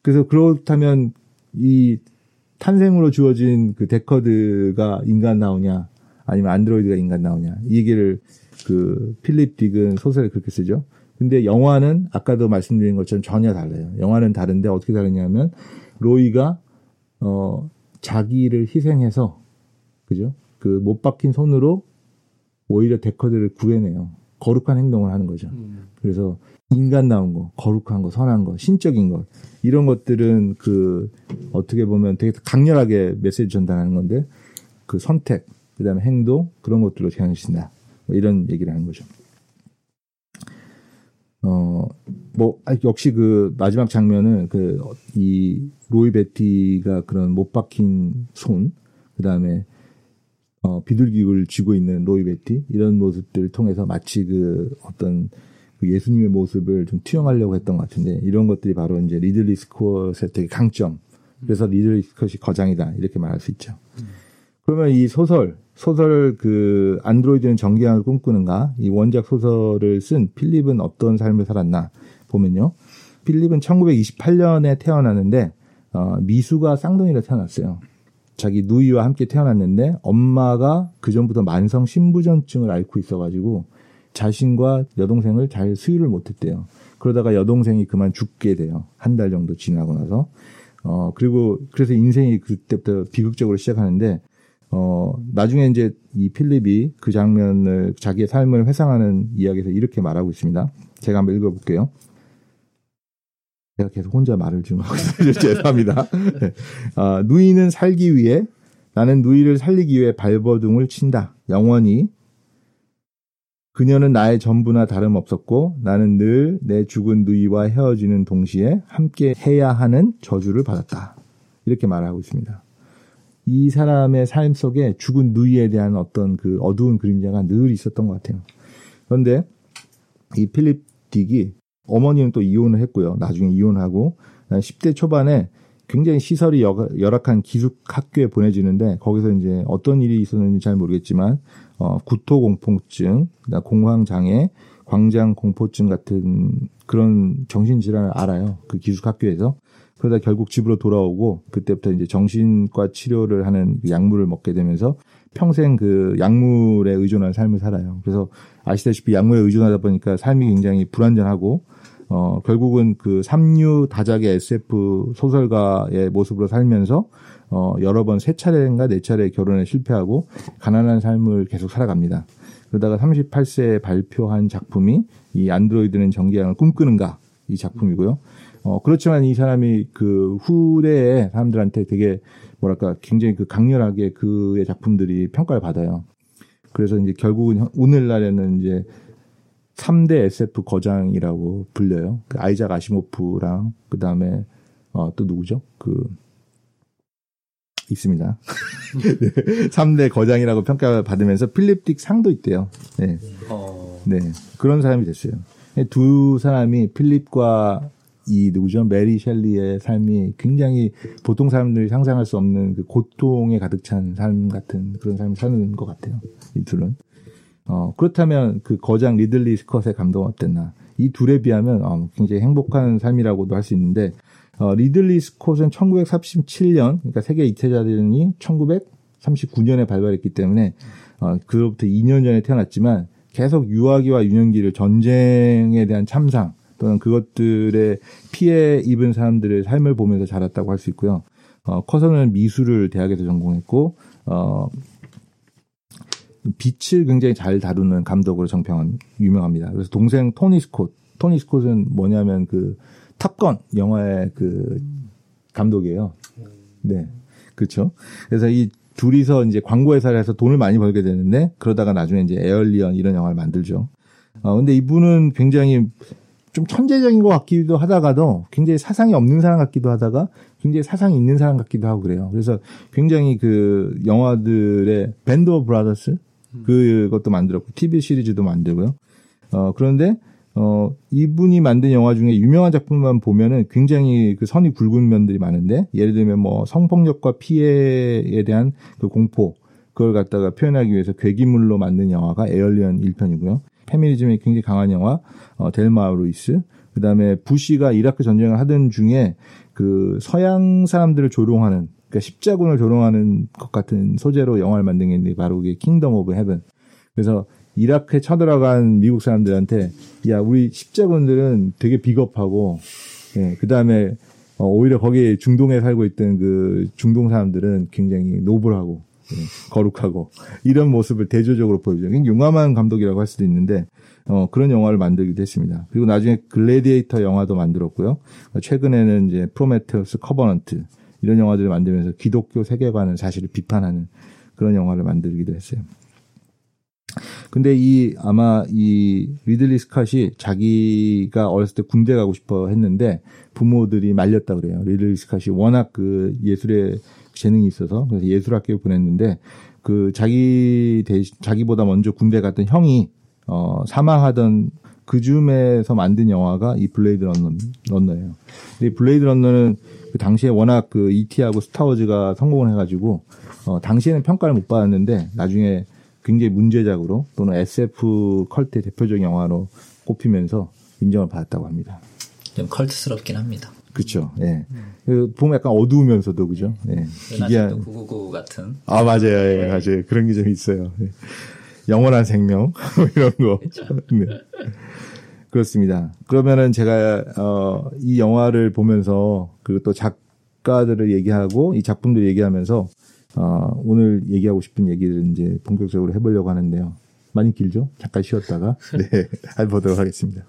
그래서 그렇다면 이 탄생으로 주어진 그 데커드가 인간 나오냐 아니면 안드로이드가 인간 나오냐 이 얘기를 그 필립 딕은 소설에 그렇게 쓰죠. 근데 영화는 아까도 말씀드린 것처럼 전혀 달라요. 영화는 다른데 어떻게 다르냐면 로이가 어 자기를 희생해서 그죠? 그 못 박힌 손으로 오히려 데커드를 구해내요. 거룩한 행동을 하는 거죠. 그래서 인간다운 거, 거룩한 거, 선한 거, 신적인 것 이런 것들은 그 어떻게 보면 되게 강렬하게 메시지 전달하는 건데 그 선택, 그다음에 행동 그런 것들로 제한신다. 뭐 이런 얘기를 하는 거죠. 어, 뭐, 아, 역시 그 마지막 장면은 그, 이, 로이 베티가 그런 못 박힌 손, 그 다음에, 어, 비둘기를 쥐고 있는 로이 베티, 이런 모습들을 통해서 마치 그 어떤 그 예수님의 모습을 좀 투영하려고 했던 것 같은데, 이런 것들이 바로 이제 리들리 스콧의 되게 강점. 그래서 리들리 스콧이 거장이다. 이렇게 말할 수 있죠. 그러면 이 소설, 소설 그 안드로이드는 전기양을 꿈꾸는가 이 원작 소설을 쓴 필립은 어떤 삶을 살았나 보면요. 필립은 1928년에 태어났는데 어, 미숙아 쌍둥이로 태어났어요. 자기 누이와 함께 태어났는데 엄마가 그 전부터 만성 신부전증을 앓고 있어가지고 자신과 여동생을 잘 수유를 못했대요. 그러다가 여동생이 그만 죽게 돼요. 한 달 정도 지나고 나서. 어, 그리고 그래서 인생이 그때부터 비극적으로 시작하는데 어, 나중에 이제 이 필립이 그 장면을 자기의 삶을 회상하는 이야기에서 이렇게 말하고 있습니다. 제가 한번 읽어볼게요. 제가 계속 혼자 말을 좀 하고 있어요. 죄송합니다. 네. 아, 누이는 살기 위해 나는 누이를 살리기 위해 발버둥을 친다. 영원히 그녀는 나의 전부나 다름없었고 나는 늘 내 죽은 누이와 헤어지는 동시에 함께 해야 하는 저주를 받았다. 이렇게 말하고 있습니다. 이 사람의 삶 속에 죽은 누이에 대한 어떤 그 어두운 그림자가 늘 있었던 것 같아요. 그런데 이 필립 딕이 어머니는 또 이혼을 했고요. 나중에 이혼하고 10대 초반에 굉장히 시설이 열악한 기숙 학교에 보내지는데 거기서 이제 어떤 일이 있었는지 잘 모르겠지만 어, 구토공포증, 공황장애, 광장공포증 같은 그런 정신질환을 알아요. 그 기숙 학교에서. 그러다 결국 집으로 돌아오고 그때부터 이제 정신과 치료를 하는 그 약물을 먹게 되면서 평생 그 약물에 의존한 삶을 살아요. 그래서 아시다시피 약물에 의존하다 보니까 삶이 굉장히 불안전하고 어 결국은 그 삼류 다작의 SF 소설가의 모습으로 살면서 어 여러 번 세 차례인가 네 차례 결혼에 실패하고 가난한 삶을 계속 살아갑니다. 그러다가 38세에 발표한 작품이 이 안드로이드는 정기양을 꿈꾸는가 이 작품이고요. 어, 그렇지만 이 사람이 그 후대의 사람들한테 되게 뭐랄까 굉장히 그 강렬하게 그의 작품들이 평가를 받아요. 그래서 이제 결국은 오늘날에는 이제 3대 SF 거장이라고 불려요. 그 아이작 아시모프랑 그 다음에 어, 또 누구죠? 그 있습니다. 네. 3대 거장이라고 평가를 받으면서 필립 딕 상도 있대요. 네. 어, 네. 그런 사람이 됐어요. 두 사람이 필립과 이 누구죠? 메리 셸리의 삶이 굉장히 보통 사람들이 상상할 수 없는 그 고통에 가득 찬 삶 같은 그런 삶을 사는 것 같아요. 이 둘은. 어, 그렇다면 그 거장 리들리 스컷의 감독은 어땠나? 이 둘에 비하면 어, 굉장히 행복한 삶이라고도 할 수 있는데 어, 리들리 스콧은 1937년, 그러니까 세계 2차 대전이 1939년에 발발했기 때문에 어, 그로부터 2년 전에 태어났지만 계속 유아기와 유년기를 전쟁에 대한 참상 또는 그것들의 피해 입은 사람들의 삶을 보면서 자랐다고 할 수 있고요. 어, 커서는 미술을 대학에서 전공했고 어, 빛을 굉장히 잘 다루는 감독으로 정평은 유명합니다. 그래서 동생 토니 스콧, 토니 스콧은 뭐냐면 그 탑건 영화의 그 감독이에요. 네. 그렇죠. 그래서 이 둘이서 이제 광고 회사를 해서 돈을 많이 벌게 되는데 그러다가 나중에 이제 에얼리언 이런 영화를 만들죠. 어 근데 이분은 굉장히 좀 천재적인 것 같기도 하다가도 굉장히 사상이 없는 사람 같기도 하다가 굉장히 사상이 있는 사람 같기도 하고 그래요. 그래서 굉장히 그 영화들의 밴드 오브 브라더스 그것도 만들었고 TV 시리즈도 만들고요. 어 그런데 어, 이분이 만든 영화 중에 유명한 작품만 보면은 굉장히 그 선이 굵은 면들이 많은데, 예를 들면 뭐 성폭력과 피해에 대한 그 공포, 그걸 갖다가 표현하기 위해서 괴기물로 만든 영화가 에얼리언 1편이고요. 페미니즘이 굉장히 강한 영화, 어, 델마 루이스. 그 다음에 부시가 이라크 전쟁을 하던 중에 그 서양 사람들을 조롱하는, 그러니까 십자군을 조롱하는 것 같은 소재로 영화를 만든 게 있는데 바로 그게 킹덤 오브 헤븐. 그래서 이라크에 쳐들어간 미국 사람들한테 야 우리 십자군들은 되게 비겁하고 예, 그다음에 어, 오히려 거기에 중동에 살고 있던 그 중동 사람들은 굉장히 noble하고 예, 거룩하고 이런 모습을 대조적으로. 굉장히 용감한 감독이라고 할 수도 있는데 어, 그런 영화를 만들기도 했습니다. 그리고 나중에 글래디에이터 영화도 만들었고요. 최근에는 이제 프로메테우스 커버넌트 이런 영화들을 만들면서 기독교 세계관을 사실 비판하는 그런 영화를 만들기도 했어요. 근데 이 아마 이 리들리 스캇이 자기가 어렸을 때 군대 가고 싶어 했는데 부모들이 말렸다 그래요. 리들리 스캇이 워낙 그 예술에 재능이 있어서 그래서 예술학교에 보냈는데 그 자기 대 자기보다 먼저 군대 갔던 형이 어 사망하던 그 즈음에서 만든 영화가 이 블레이드 런너, 런너예요. 근데 이 블레이드 런너는 그 당시에 워낙 그 E.T.하고 스타워즈가 성공을 해가지고 어 당시에는 평가를 못 받았는데 나중에 굉장히 문제작으로 또는 SF 컬트의 대표적인 영화로 꼽히면서 인정을 받았다고 합니다. 좀 컬트스럽긴 합니다. 그렇죠. 예. 그 보면 약간 어두우면서도 그죠. 예. 기괴한 999 같은. 아 맞아요. 예, 맞아요. 그런 게 좀 있어요. 예. 영원한 생명 이런 거. 네. 그렇습니다. 그러면은 제가 어, 이 영화를 보면서 그또 작가들을 얘기하고 이 작품들 얘기하면서 어, 오늘 얘기하고 싶은 얘기를 이제 본격적으로 해보려고 하는데요. 많이 길죠? 잠깐 쉬었다가 네 해보도록 하겠습니다.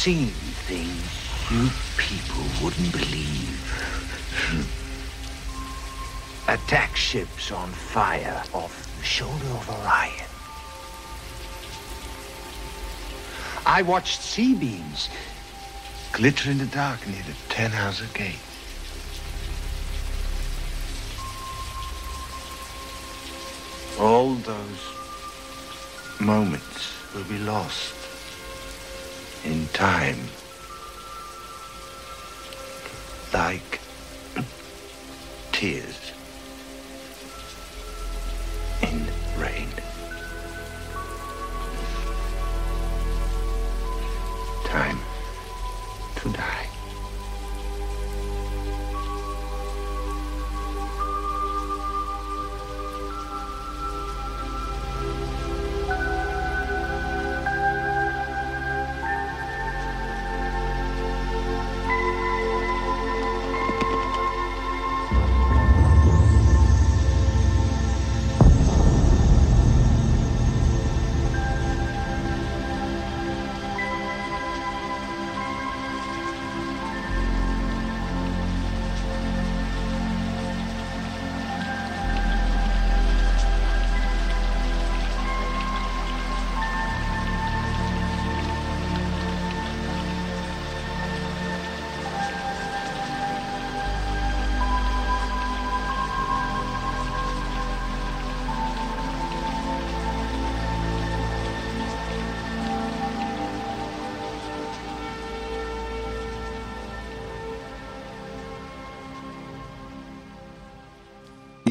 Seen things you people wouldn't believe. Attack ships on fire off the shoulder of Orion. I watched sea beams glitter in the dark near the Ten Hauser Gate. All those moments will be lost in time. Like tears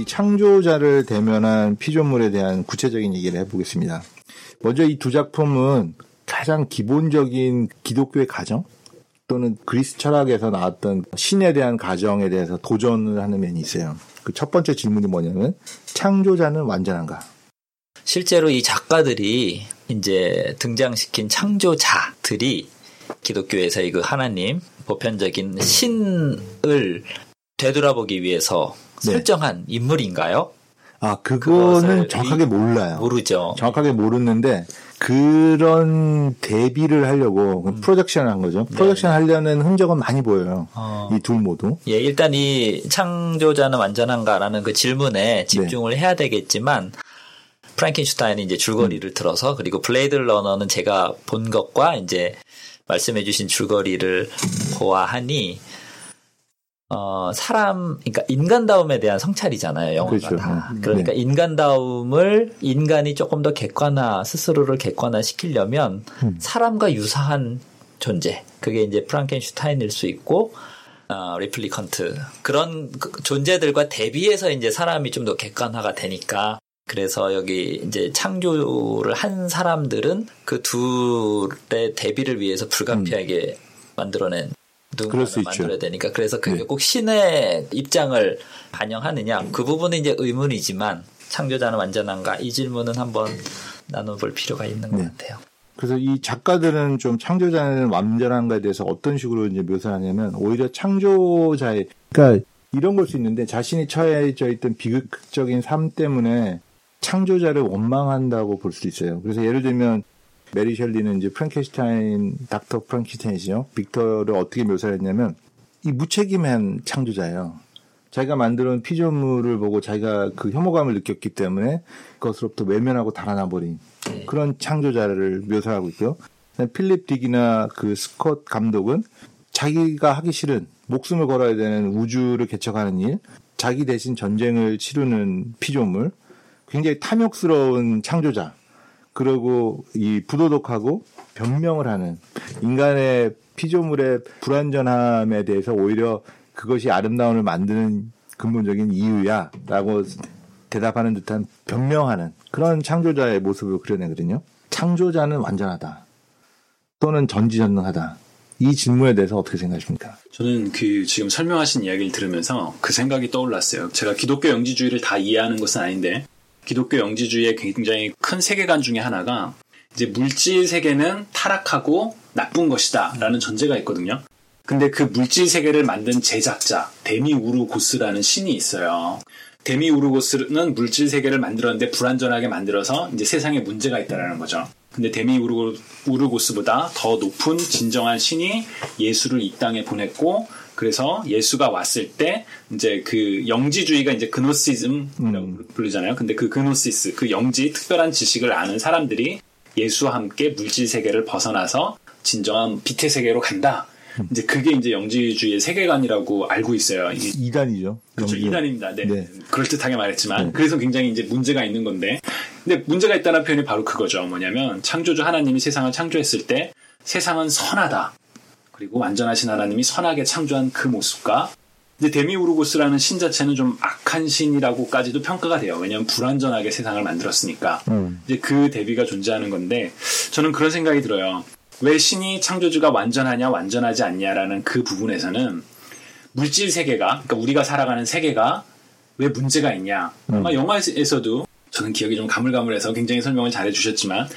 창조자를 대면한 피조물에 대한 구체적인 얘기를 해보겠습니다. 먼저 이 두 작품은 가장 기본적인 기독교의 가정 또는 그리스 철학에서 나왔던 신에 대한 가정에 대해서 도전을 하는 면이 있어요. 그 첫 번째 질문이 뭐냐면 창조자는 완전한가? 실제로 이 작가들이 이제 등장시킨 창조자들이 기독교에서의 그 하나님 보편적인 신을 되돌아보기 위해서 네. 설정한 인물인가요? 아 그거는 정확하게 몰라요. 모르죠. 정확하게 모르는데 그런 대비를 하려고 projection을 한 거죠. projection 하려는 흔적은 많이 보여요. 어. 이둘 모두. 예, 일단 이 창조자는 완전한가라는 그 네. 질문에 집중을 해야 되겠지만 프랑켄슈타인이 이제 줄거리를 들어서 그리고 블레이드 러너는 제가 본 것과 이제 말씀해주신 줄거리를 보아하니 어 사람 그러니까 인간다움에 대한 성찰이잖아요 영화가 그렇죠. 다 음, 그러니까 네. 인간다움을 인간이 조금 더 객관화 스스로를 객관화 시키려면 음. 사람과 유사한 존재 그게 이제 프랑켄슈타인일 수 있고 어, replicant 그런 그 존재들과 대비해서 이제 사람이 좀 더 객관화가 되니까 그래서 여기 이제 창조를 한 사람들은 그 둘의 대비를 위해서 불가피하게 만들어낸 음. 수 누군가를 있죠. 만들어야 되니까 그래서 그게 네. 꼭 신의 입장을 반영하느냐 그 부분은 이제 의문이지만 창조자는 완전한가 이 질문은 한번 나눠볼 필요가 있는 것 네. 같아요. 그래서 이 작가들은 좀 창조자는 완전한가에 대해서 어떤 식으로 이제 묘사를 하냐면 오히려 창조자의 그러니까 이런 걸 수 있는데 자신이 처해져 있던 비극적인 삶 때문에 창조자를 원망한다고 볼 수 있어요. 그래서 예를 들면 메리 셸리는 이제 프랑켄슈타인 닥터 프랑켄슈타인이죠. 빅터를 어떻게 묘사를 했냐면 이 무책임한 창조자예요. 자기가 만들어온 피조물을 보고 자기가 그 혐오감을 느꼈기 때문에 그것으로부터 외면하고 달아나 버린 네. 그런 창조자를 묘사하고 있고요. 필립 딕이나 그 스콧 감독은 자기가 하기 싫은 목숨을 걸어야 되는 우주를 개척하는 일, 자기 대신 전쟁을 치르는 피조물, 굉장히 탐욕스러운 창조자, 그리고 이 부도덕하고 변명을 하는 인간의 피조물의 불완전함에 대해서 오히려 그것이 아름다움을 만드는 근본적인 이유야라고 대답하는 듯한 변명하는 그런 창조자의 모습을 그려내거든요. 창조자는 완전하다. 또는 전지전능하다. 이 질문에 대해서 어떻게 생각하십니까? 저는 그 지금 설명하신 이야기를 들으면서 그 생각이 떠올랐어요. 제가 기독교 영지주의를 다 이해하는 것은 아닌데 기독교 영지주의의 굉장히 큰 세계관 중에 하나가 이제 물질 세계는 타락하고 나쁜 것이다라는 전제가 있거든요. 근데 그 물질 세계를 만든 제작자 데미 우르고스라는 신이 있어요. 데미 우르고스는 물질 세계를 만들었는데 불완전하게 만들어서 이제 세상에 문제가 있다라는 거죠. 근데 데미 우르고스보다 더 높은 진정한 신이 예수를 이 땅에 보냈고 그래서 예수가 왔을 때 이제 그 영지주의가 이제 그노시즘이라고 부르잖아요. 근데 그 그노시스, 그 영지 특별한 지식을 아는 사람들이 예수와 함께 물질 세계를 벗어나서 진정한 빛의 세계로 간다. 이제 그게 이제 영지주의의 세계관이라고 알고 있어요. 이- 이단이죠. 그렇죠. 이단입니다. 네. 네. 그럴듯하게 말했지만. 네. 그래서 굉장히 이제 문제가 있는 건데. 근데 문제가 있다는 표현이 바로 그거죠. 뭐냐면, 창조주 하나님이 세상을 창조했을 때, 세상은 선하다. 그리고 완전하신 하나님이 선하게 창조한 그 모습과, 이제 데미우르고스라는 신 자체는 좀 악한 신이라고까지도 평가가 돼요. 왜냐하면 불완전하게 세상을 만들었으니까. 음. 이제 그 대비가 존재하는 건데, 저는 그런 생각이 들어요. 왜 신이 창조주가 완전하냐, 완전하지 않냐라는 그 부분에서는 물질 세계가, 그러니까 우리가 살아가는 세계가 왜 문제가 있냐. 아마 영화에서도 저는 기억이 좀 가물가물해서 굉장히 설명을 잘 해 주셨지만,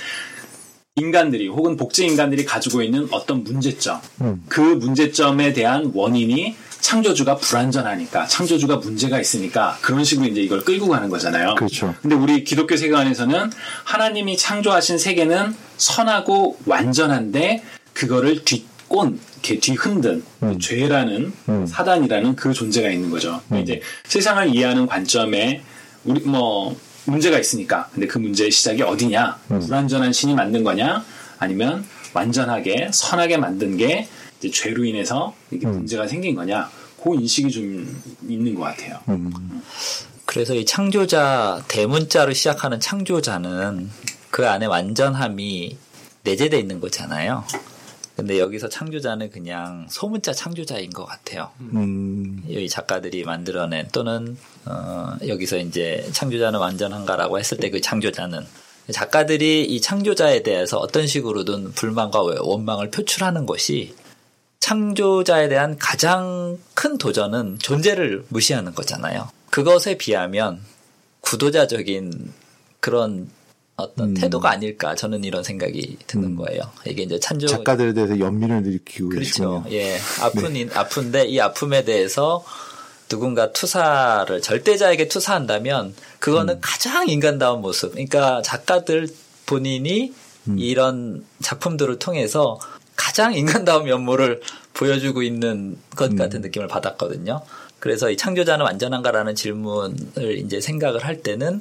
인간들이 혹은 복제 인간들이 가지고 있는 어떤 문제점, 음. 그 문제점에 대한 원인이 창조주가 불완전하니까, 창조주가 문제가 있으니까 그런 식으로 이제 이걸 끌고 가는 거잖아요. 그렇죠. 근데 우리 기독교 세계관에서는 하나님이 창조하신 세계는 선하고 완전한데 그거를 뒤꼰, 이렇게 뒤흔든 음. 죄라는 음. 사단이라는 그 존재가 있는 거죠. 이제 세상을 이해하는 관점에 우리 뭐 문제가 있으니까 근데 그 문제의 시작이 어디냐? 음. 불완전한 신이 만든 거냐? 아니면 완전하게 선하게 만든 게 이제 죄로 인해서 이게 음. 문제가 생긴 거냐? 그 인식이 좀 있는 것 같아요. 음. 그래서 이 창조자 대문자로 시작하는 창조자는 그 안에 완전함이 내재되어 있는 거잖아요. 근데 여기서 창조자는 그냥 소문자 창조자인 것 같아요. 음, 이 작가들이 만들어낸 또는 어, 여기서 이제 창조자는 완전한가라고 했을 때 그 창조자는 작가들이 이 창조자에 대해서 어떤 식으로든 불만과 원망을 표출하는 것이 창조자에 대한 가장 큰 도전은 존재를 무시하는 거잖아요. 그것에 비하면 구도자적인 그런 어떤 음. 태도가 아닐까 저는 이런 생각이 드는 거예요. 이게 이제 찬조 작가들에 대해서 연민을 일으키고 그렇죠. 계시군요. 예. 아픈, 인- 아픈데 이 아픔에 대해서 누군가 투사를 절대자에게 투사한다면 그거는 가장 인간다운 모습. 그러니까 작가들 본인이 이런 작품들을 통해서 가장 인간다운 면모를 보여주고 있는 것 같은 느낌을 받았거든요. 그래서 이 창조자는 완전한가라는 질문을 이제 생각을 할 때는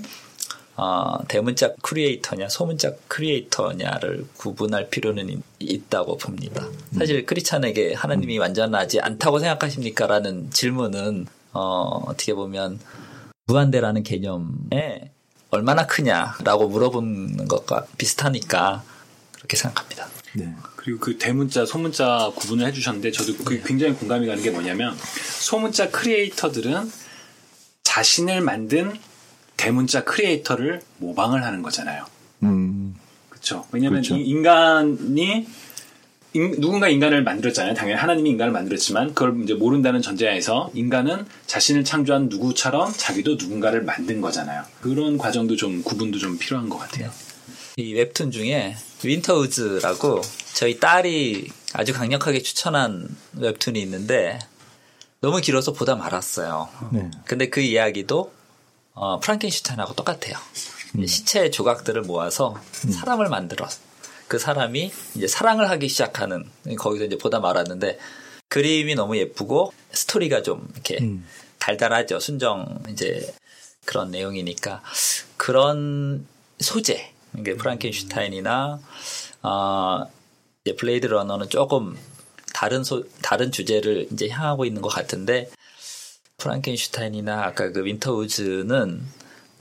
어, 대문자 creator냐 소문자 creator냐를 구분할 필요는 있- 있다고 봅니다. 사실 크리찬에게 하나님이 완전하지 않다고 생각하십니까라는 질문은 어, 어떻게 보면 무한대라는 개념에 얼마나 크냐라고 물어보는 것과 비슷하니까 그렇게 생각합니다. 네. 그리고 그 대문자, 소문자 구분을 해주셨는데 저도 그 굉장히 공감이 가는 게 뭐냐면 소문자 크리에이터들은 자신을 만든 대문자 크리에이터를 모방을 하는 거잖아요. 음, 그렇죠. 왜냐하면 그렇죠. 이 인간이 인- 누군가 인간을 만들었잖아요. 당연히 하나님이 인간을 만들었지만 그걸 이제 모른다는 전제하에서 인간은 자신을 창조한 누구처럼 자기도 누군가를 만든 거잖아요. 그런 과정도 좀 구분도 좀 필요한 것 같아요. 이 웹툰 중에 윈터우즈라고 저희 딸이 아주 강력하게 추천한 웹툰이 있는데 너무 길어서 보다 말았어요. 네. 근데 그 이야기도 어, 프랑켄슈타인하고 똑같아요. 시체 조각들을 모아서 사람을 만들어. 그 사람이 이제 사랑을 하기 시작하는 거기서 이제 보다 말았는데 그림이 너무 예쁘고 스토리가 좀 이렇게 달달하죠. 순정 이제 그런 내용이니까. 그런 소재 이게 프랑켄슈타인이나 어, 이제 블레이드 러너는 조금 다른 소 다른 주제를 이제 향하고 있는 것 같은데 프랑켄슈타인이나 아까 그 윈터우즈는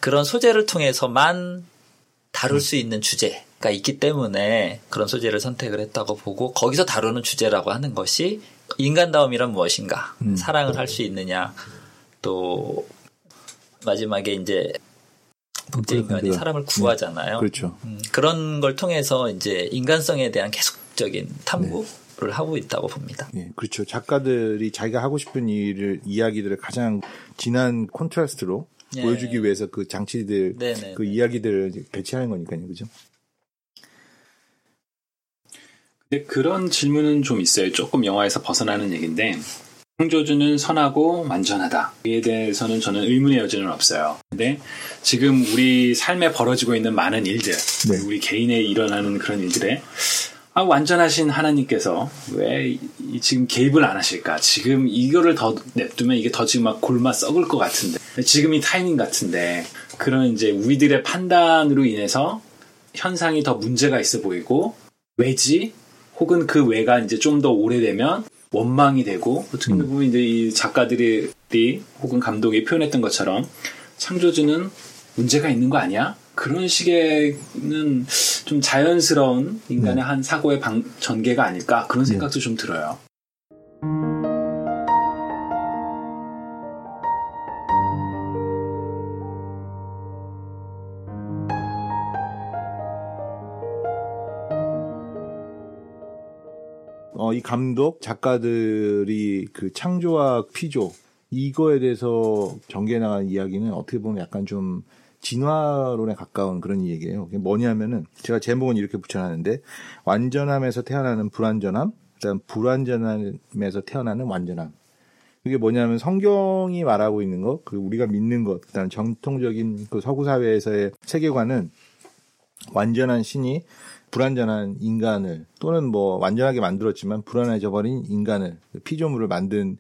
그런 소재를 통해서만 다룰 수 있는 주제가 있기 때문에 그런 소재를 선택을 했다고 보고 거기서 다루는 주제라고 하는 것이 인간다움이란 무엇인가 사랑을 할 수 있느냐 또 마지막에 이제 독재 인간이 그렇죠. 사람을 구하잖아요. 그렇죠. 음, 그런 걸 통해서 이제 인간성에 대한 계속적인 탐구 를 하고 있다고 봅니다. 예, 그렇죠. 작가들이 자기가 하고 싶은 일을 이야기들을 가장 진한 콘트라스트로 예. 보여주기 위해서 그 장치들, 네네. 그 이야기들을 배치하는 거니까요, 그죠? 근데 그런 질문은 좀 있어요. 조금 영화에서 벗어나는 얘기인데 창조주는 선하고 완전하다. 이에 대해서는 저는 의문의 여지는 없어요. 근데 지금 우리 삶에 벌어지고 있는 많은 일들, 네. 우리 개인에 일어나는 그런 일들에 아, 완전하신 하나님께서 왜 이- 지금 개입을 안 하실까? 지금 이거를 더 냅두면 이게 더 지금 막 골마 썩을 것 같은데 지금이 타이밍 같은데 그런 이제 우리들의 판단으로 인해서 현상이 더 문제가 있어 보이고 왜지? 혹은 그 왜가 이제 좀 더 오래되면 원망이 되고 어떻게 보면 이제 이 작가들이 혹은 감독이 표현했던 것처럼 창조주는 문제가 있는 거 아니야? 그런 식의는 좀 자연스러운 인간의 한 사고의 방- 전개가 아닐까 그런 생각도 좀 들어요. 어, 이 감독, 작가들이 그 창조와 피조, 이거에 대해서 전개해 나간 이야기는 어떻게 보면 약간 좀 진화론에 가까운 그런 얘기예요. 뭐냐면은 제가 제목은 이렇게 붙여놨는데 완전함에서 태어나는 불완전함, 그다음 불완전함에서 태어나는 완전함. 그게 뭐냐면 성경이 말하고 있는 것, 그리고 우리가 믿는 것, 그다음 정통적인 그 서구 사회에서의 세계관은 완전한 신이 불완전한 인간을 또는 뭐 완전하게 만들었지만 불안해져 버린 인간을 피조물을 만든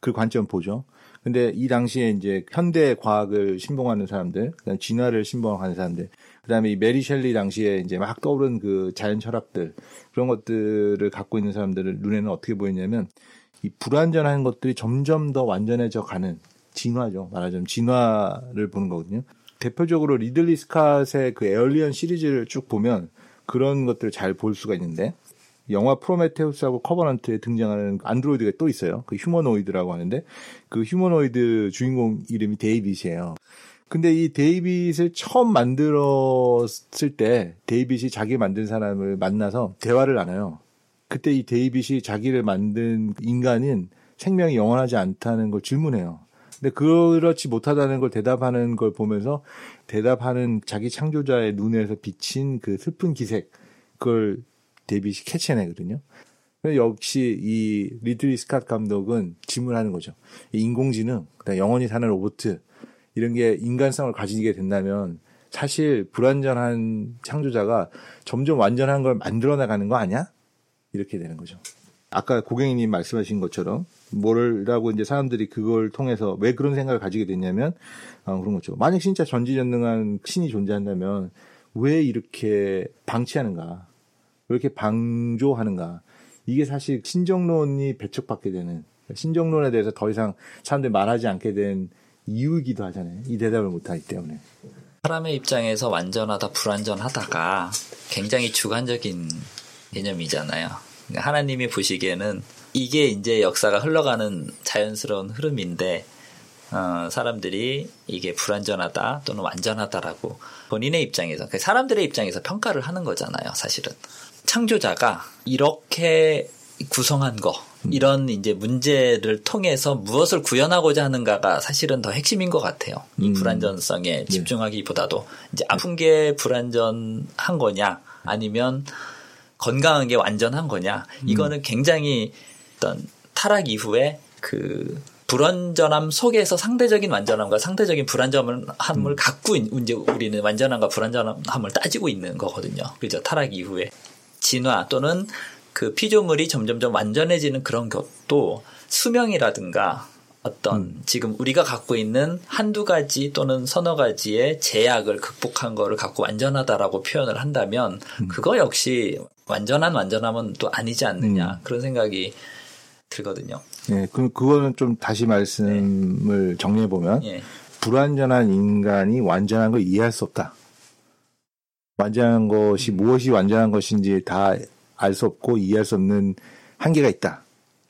그 관점 보죠. 근데 이 당시에 이제 현대 과학을 신봉하는 사람들, 그다음 진화를 신봉하는 사람들, 그다음에 이 메리 셸리 당시에 이제 막 떠오른 그 자연 철학들 그런 것들을 갖고 있는 사람들을 눈에는 어떻게 보이냐면 이 불완전한 것들이 점점 더 완전해져 가는 진화죠. 말하자면 진화를 보는 거거든요. 대표적으로 리들리 스캇의 그 에얼리언 시리즈를 쭉 보면 그런 것들을 잘 볼 수가 있는데 영화 프로메테우스하고 커버넌트에 등장하는 안드로이드가 또 있어요. 그 휴머노이드라고 하는데 그 휴머노이드 주인공 이름이 데이빗이에요. 근데 이 데이빗을 처음 만들었을 때 데이빗이 자기 만든 사람을 만나서 대화를 나눠요. 그때 이 데이빗이 자기를 만든 인간은 생명이 영원하지 않다는 걸 질문해요. 근데 그렇지 못하다는 걸 대답하는 걸 보면서 대답하는 자기 창조자의 눈에서 비친 그 슬픈 기색 그걸 데이빗이 캐치해내거든요. 역시 이 리들리 스캇 감독은 질문하는 거죠. 이 인공지능, 영원히 사는 로봇 이런 게 인간성을 가지게 된다면 사실 불완전한 창조자가 점점 완전한 걸 만들어 나가는 거 아니야? 이렇게 되는 거죠. 아까 고객님 말씀하신 것처럼 뭐라고 이제 사람들이 그걸 통해서 왜 그런 생각을 가지게 됐냐면 어, 그런 거죠. 만약 진짜 전지전능한 신이 존재한다면 왜 이렇게 방치하는가? 왜 이렇게 방조하는가? 이게 사실 신정론이 배척받게 되는 신정론에 대해서 더 이상 사람들이 말하지 않게 된 이유이기도 하잖아요. 이 대답을 못하기 때문에. 사람의 입장에서 완전하다, 불완전하다가 굉장히 주관적인 개념이잖아요. 그러니까 하나님이 보시기에는 이게 이제 역사가 흘러가는 자연스러운 흐름인데, 어, 사람들이 이게 불완전하다 또는 완전하다라고 본인의 입장에서, 그러니까 사람들의 입장에서 평가를 하는 거잖아요, 사실은. 창조자가 이렇게 구성한 거, 이런 이제 문제를 통해서 무엇을 구현하고자 하는가가 사실은 더 핵심인 것 같아요. 이 음. 불완전성에 집중하기보다도 이제 아픈 게 불완전한 거냐, 아니면 건강한 게 완전한 거냐, 이거는 굉장히 어떤 타락 이후에 그 불완전함 속에서 상대적인 완전함과 상대적인 불완전함을 갖고 있- 이제 우리는 완전함과 불완전함을 따지고 있는 거거든요. 그죠? 타락 이후에 진화 또는 그 피조물이 점점점 완전해지는 그런 것도 수명이라든가 어떤 지금 우리가 갖고 있는 한두 가지 또는 서너 가지의 제약을 극복한 거를 갖고 완전하다라고 표현을 한다면 그거 역시 완전한 완전함은 또 아니지 않느냐 그런 생각이 들거든요. 예, 그, 그거는 좀 다시 말씀을 정리해 보면 예. 불완전한 인간이 완전한 걸 이해할 수 없다. 완전한 것이 무엇이 완전한 것인지 다 알 수 없고 이해할 수 없는 한계가 있다.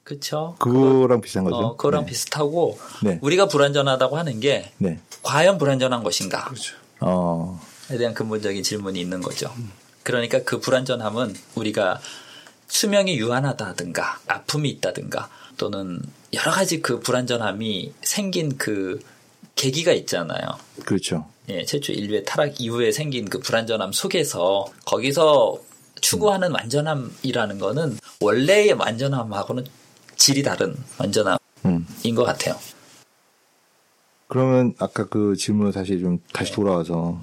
그쵸. 그거랑 비슷한 거죠. 어, 그거랑 네. 비슷하고 네. 우리가 불완전하다고 하는 게 네. 과연 불완전한 것인가? 그렇죠. 어, 에 대한 근본적인 질문이 있는 거죠. 그러니까 그 불완전함은 우리가 수명이 유한하다든가 아픔이 있다든가 또는 여러 가지 그 불완전함이 생긴 그 계기가 있잖아요. 그렇죠. 예, 최초 인류의 타락 이후에 생긴 그 불완전함 속에서 거기서 추구하는 완전함이라는 거는 원래의 완전함하고는 질이 다른 완전함인 음. 것 같아요. 그러면 아까 그 질문을 사실 좀 다시 돌아와서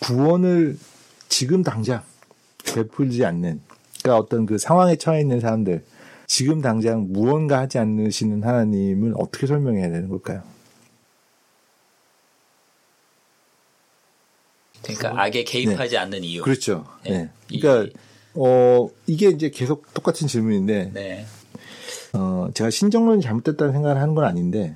구원을 지금 당장 베풀지 않는 그러니까 어떤 그 상황에 처해 있는 사람들 지금 당장 무언가 하지 않으시는 하나님을 어떻게 설명해야 되는 걸까요? 그러니까 악에 개입하지 않는 이유. 그렇죠. 네. 네. 이- 그러니까 어 이게 이제 계속 똑같은 질문인데 네. 어, 제가 신정론이 잘못됐다는 생각을 하는 건 아닌데,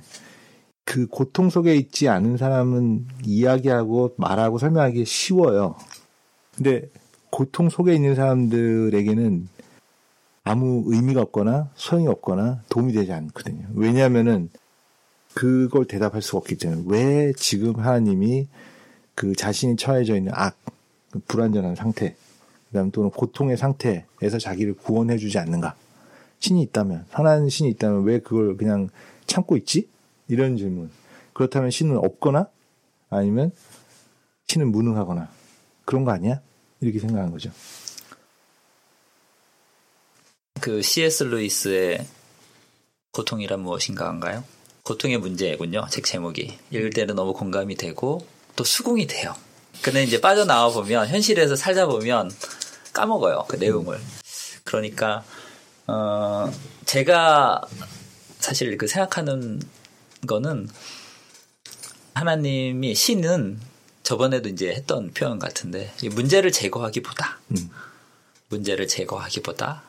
그 고통 속에 있지 않은 사람은 이야기하고 말하고 설명하기 쉬워요. 근데 고통 속에 있는 사람들에게는 아무 의미가 없거나 소용이 없거나 도움이 되지 않거든요. 왜냐하면은 그걸 대답할 수가 없기 때문에 왜 지금 하나님이 그 자신이 처해져 있는 악, 그 불완전한 상태, 그다음 또는 고통의 상태에서 자기를 구원해주지 않는가? 신이 있다면, 선한 신이 있다면 왜 그걸 그냥 참고 있지? 이런 질문. 그렇다면 신은 없거나 아니면 신은 무능하거나 그런 거 아니야? 이렇게 생각하는 거죠. 그 C.S. 루이스의 고통이란 무엇인가인가요? 고통의 문제군요. 책 제목이 읽을 때는 너무 공감이 되고 또 수긍이 돼요. 근데 이제 빠져나와 보면 현실에서 살다 보면 까먹어요 그 내용을. 그러니까 어 제가 사실 그 생각하는 거는 하나님이 신은 저번에도 이제 했던 표현 같은데 이 문제를 제거하기보다 음. 문제를 제거하기보다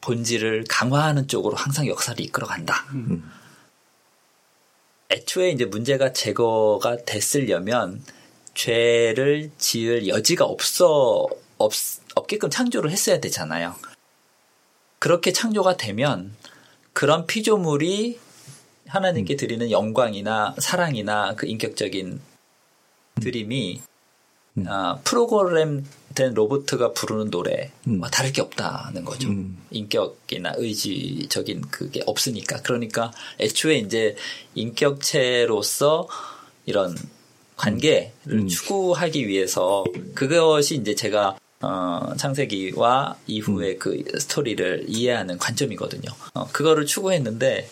본질을 강화하는 쪽으로 항상 역사를 이끌어간다. 애초에 이제 문제가 제거가 됐으려면 죄를 지을 여지가 없어 없, 없게끔 창조를 했어야 되잖아요. 그렇게 창조가 되면 그런 피조물이 하나님께 드리는 영광이나 사랑이나 그 인격적인 드림이 아, 프로그램된 로봇가 부르는 노래와 음. 다를 게 없다는 거죠. 음. 인격이나 의지적인 그게 없으니까. 그러니까 애초에 이제 인격체로서 이런 관계를 음. 추구하기 위해서 그것이 이제 제가 어, 창세기와 이후의 그 스토리를 이해하는 관점이거든요. 어, 그거를 추구했는데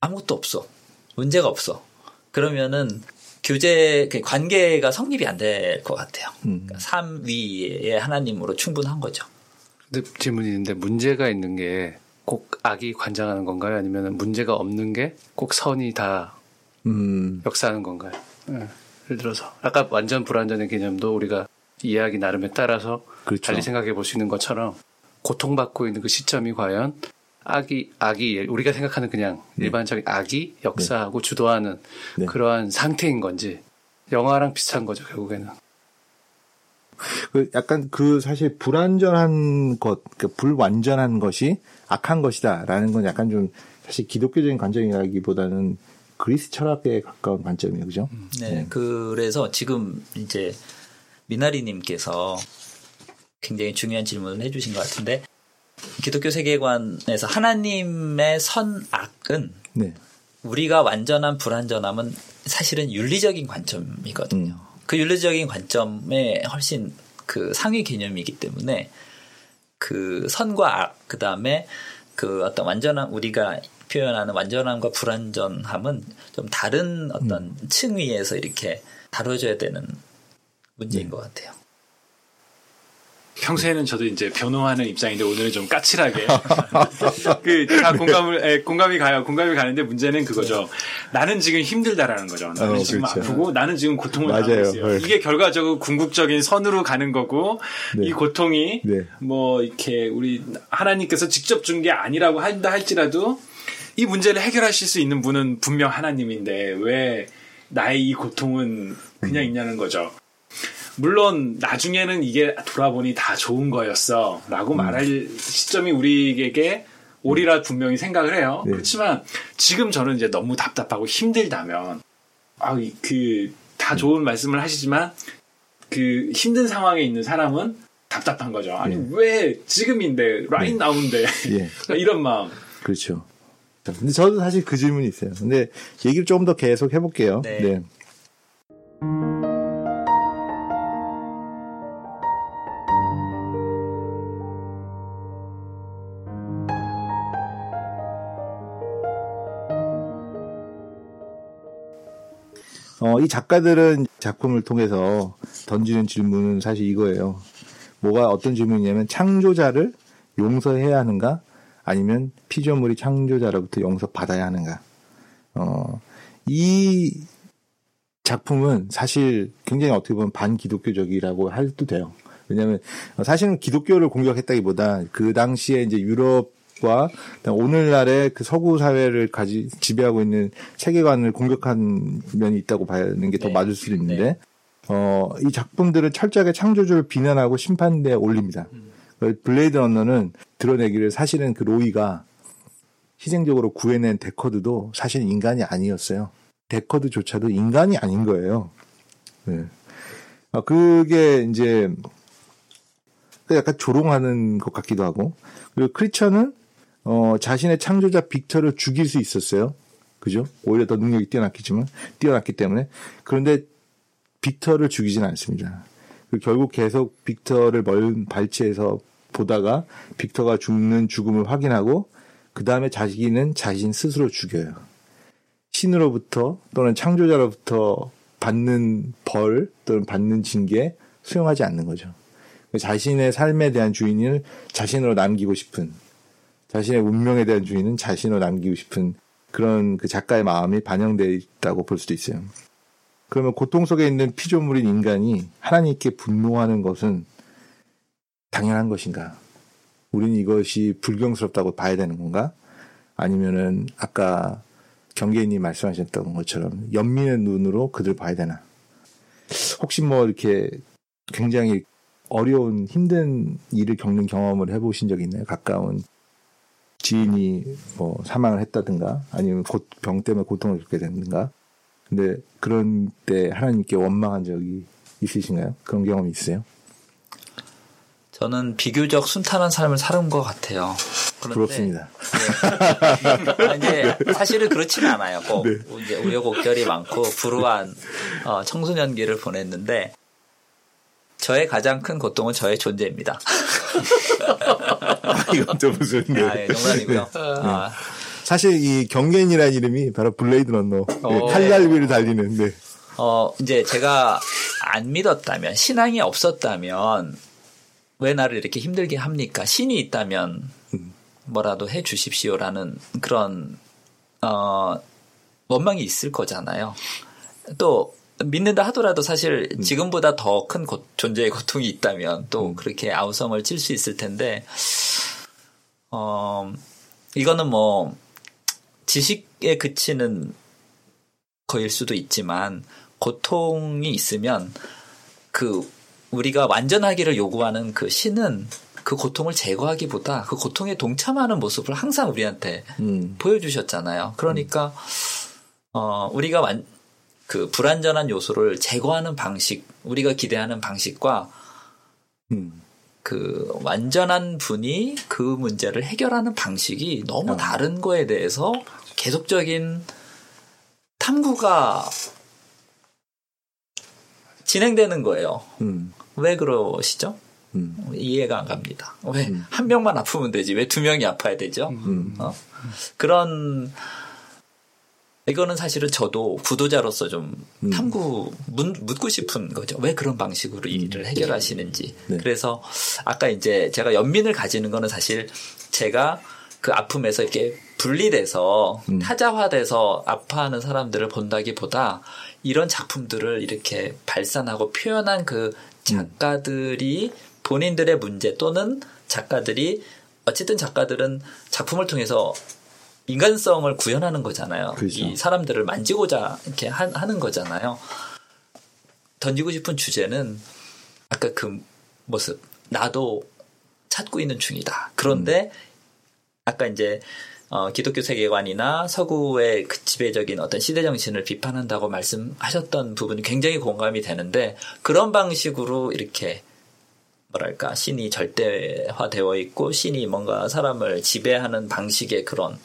아무것도 없어. 문제가 없어. 그러면은 교제 그 관계가 성립이 안 될 것 같아요. 음. 그러니까 삶 위에 하나님으로 충분한 거죠. 근데 질문이 있는데 문제가 있는 게 꼭 악이 관장하는 건가요? 아니면 문제가 없는 게 꼭 선이 다 음, 역사하는 건가요? 예. 예를 들어서 아까 완전 불완전의 개념도 우리가 이해하기 나름에 따라서 그렇죠. 달리 생각해 볼 수 있는 것처럼 고통받고 있는 그 시점이 과연 악이 악이 우리가 생각하는 그냥 일반적인 악이 역사하고 주도하는 네. 그러한 상태인 건지 영화랑 비슷한 거죠 결국에는. 그 약간 그 사실 불완전한 것, 그 불완전한 것이 악한 것이다라는 건 약간 좀 사실 기독교적인 관점이라기보다는 그리스 철학에 가까운 관점이에요, 그죠? 네, 그래서 지금 이제 미나리님께서 굉장히 중요한 질문을 해주신 것 같은데 기독교 세계관에서 하나님의 선악은 네, 우리가 완전한 불완전함은 사실은 윤리적인 관점이거든요. 음. 그 윤리적인 관점에 훨씬 그 상위 개념이기 때문에 그 선과 악, 그 다음에 그 어떤 완전한 우리가 표현하는 완전함과 불완전함은 좀 다른 어떤 음. 층 위에서 이렇게 다뤄져야 되는 문제인 네. 것 같아요. 평소에는 저도 이제 변호하는 입장인데 오늘은 좀 까칠하게 그 다 공감을 예, 공감이 가요. 공감이 가는데 문제는 그거죠. 나는 지금 힘들다라는 거죠. 나는 어, 지금 그렇죠. 아프고 나는 지금 고통을 맞아요. 당하고 있어요. 네. 이게 결과적으로 궁극적인 선으로 가는 거고 네. 이 고통이 네. 뭐 이렇게 우리 하나님께서 직접 준 게 아니라고 한다 할지라도 이 문제를 해결하실 수 있는 분은 분명 하나님인데 왜 나의 이 고통은 그냥 음. 있냐는 거죠. 물론 나중에는 이게 돌아보니 다 좋은 거였어 라고 음. 말할 시점이 우리에게 오리라 분명히 생각을 해요. 네. 그렇지만 지금 저는 이제 너무 답답하고 힘들다면 아 그 다 음. 좋은 말씀을 하시지만 그 힘든 상황에 있는 사람은 답답한 거죠. 아니 네. 왜 지금인데 라인 나오는데 예, 이런 마음. 그렇죠. 근데 저도 사실 그 질문이 있어요. 근데 얘기를 조금 더 계속 해볼게요. 네. 네. 어, 이 작가들은 작품을 통해서 던지는 질문은 사실 이거예요. 뭐가 어떤 질문이냐면 창조자를 용서해야 하는가 아니면 피조물이 창조자로부터 용서받아야 하는가. 어, 이 작품은 사실 굉장히 어떻게 보면 반기독교적이라고 할도 돼요. 왜냐하면 사실은 기독교를 공격했다기보다 그 당시에 이제 유럽 과 오늘날의 그 서구 사회를 가지 지배하고 있는 세계관을 공격한 면이 있다고 봐는 게 더 네. 맞을 수도 있는데 어, 이 작품들은 철저하게 창조주를 비난하고 심판대에 올립니다. 블레이드 런너는 드러내기를 사실은 그 로이가 희생적으로 구해낸 데커드도 사실 인간이 아니었어요. 데커드조차도 인간이 아닌 거예요. 네. 아, 그게 이제 그 약간 조롱하는 것 같기도 하고 그리고 creature는 어, 자신의 창조자 빅터를 죽일 수 있었어요. 그죠? 오히려 더 능력이 뛰어났겠지만 뛰어났기 때문에 그런데 빅터를 죽이진 않습니다. 그리고 결국 계속 빅터를 멀 발치해서 보다가 빅터가 죽는 죽음을 확인하고 그 다음에 자기는 자신 스스로 죽여요. 신으로부터 또는 창조자로부터 받는 벌 또는 받는 징계 수용하지 않는 거죠. 자신의 삶에 대한 주인을 자신으로 남기고 싶은 자신의 운명에 대한 주인은 자신으로 남기고 싶은 그런 그 작가의 마음이 반영되어 있다고 볼 수도 있어요. 그러면 고통 속에 있는 피조물인 인간이 하나님께 분노하는 것은 당연한 것인가? 우리는 이것이 불경스럽다고 봐야 되는 건가? 아니면은 아까 경계인이 말씀하셨던 것처럼 연민의 눈으로 그들 봐야 되나? 혹시 뭐 이렇게 굉장히 어려운 힘든 일을 겪는 경험을 해보신 적 있나요? 가까운 지인이 뭐 사망을 했다든가 아니면 곧 병 때문에 고통을 겪게 됐는가? 근데 그런 때 하나님께 원망한 적이 있으신가요? 그런 경험이 있어요? 저는 비교적 순탄한 삶을 살은 것 같아요. 부럽습니다. 아, 이제 사실은 그렇지는 않아요. 꼭 이제 우여곡절이 많고 불우한 어, 청소년기를 보냈는데 저의 가장 큰 고통은 저의 존재입니다. 이건 또 무슨 네. 아, 예, 농담이고요. 아, 사실 이 경계인이라는 이름이 바로 블레이드 런너 네, 오. 칼날 위를 달리는 네. 어, 이제 제가 안 믿었다면, 신앙이 없었다면, 왜 나를 이렇게 힘들게 합니까? 신이 있다면, 뭐라도 해 주십시오라는 그런, 어, 원망이 있을 거잖아요. 또, 믿는다 하더라도 사실 지금보다 더 큰 존재의 고통이 있다면 또 그렇게 아우성을 칠 수 있을 텐데, 어, 이거는 뭐, 지식에 그치는 거일 수도 있지만 고통이 있으면 그 우리가 완전하기를 요구하는 그 신은 그 고통을 제거하기보다 그 고통에 동참하는 모습을 항상 우리한테 음. 보여주셨잖아요. 그러니까 어 우리가 완 그 불완전한 요소를 제거하는 방식, 우리가 기대하는 방식과 음. 그 완전한 분이 그 문제를 해결하는 방식이 너무 어. 다른 거에 대해서 계속적인 탐구가 진행되는 거예요. 음. 왜 그러시죠? 음. 이해가 안 갑니다. 왜 한 명만 아프면 되지? 왜 두 명이 아파야 되죠? 음. 어? 그런 이거는 사실은 저도 구도자로서 좀 음. 탐구 문- 묻고 싶은 거죠. 왜 그런 방식으로 이 일을 해결하시는지. 네. 그래서 아까 이제 제가 연민을 가지는 거는 사실 제가 그 아픔에서 이렇게 분리돼서 음. 타자화돼서 아파하는 사람들을 본다기보다 이런 작품들을 이렇게 발산하고 표현한 그 작가들이 본인들의 문제 또는 작가들이 어쨌든 작가들은 작품을 통해서 인간성을 구현하는 거잖아요. 그렇죠. 이 사람들을 만지고자 이렇게 하, 는 거잖아요. 던지고 싶은 주제는 아까 그 모습 나도 찾고 있는 중이다. 그런데 아까 이제 어, 기독교 세계관이나 서구의 그 지배적인 어떤 시대 정신을 비판한다고 말씀하셨던 부분이 굉장히 공감이 되는데 그런 방식으로 이렇게 뭐랄까 신이 절대화되어 있고 신이 뭔가 사람을 지배하는 방식의 그런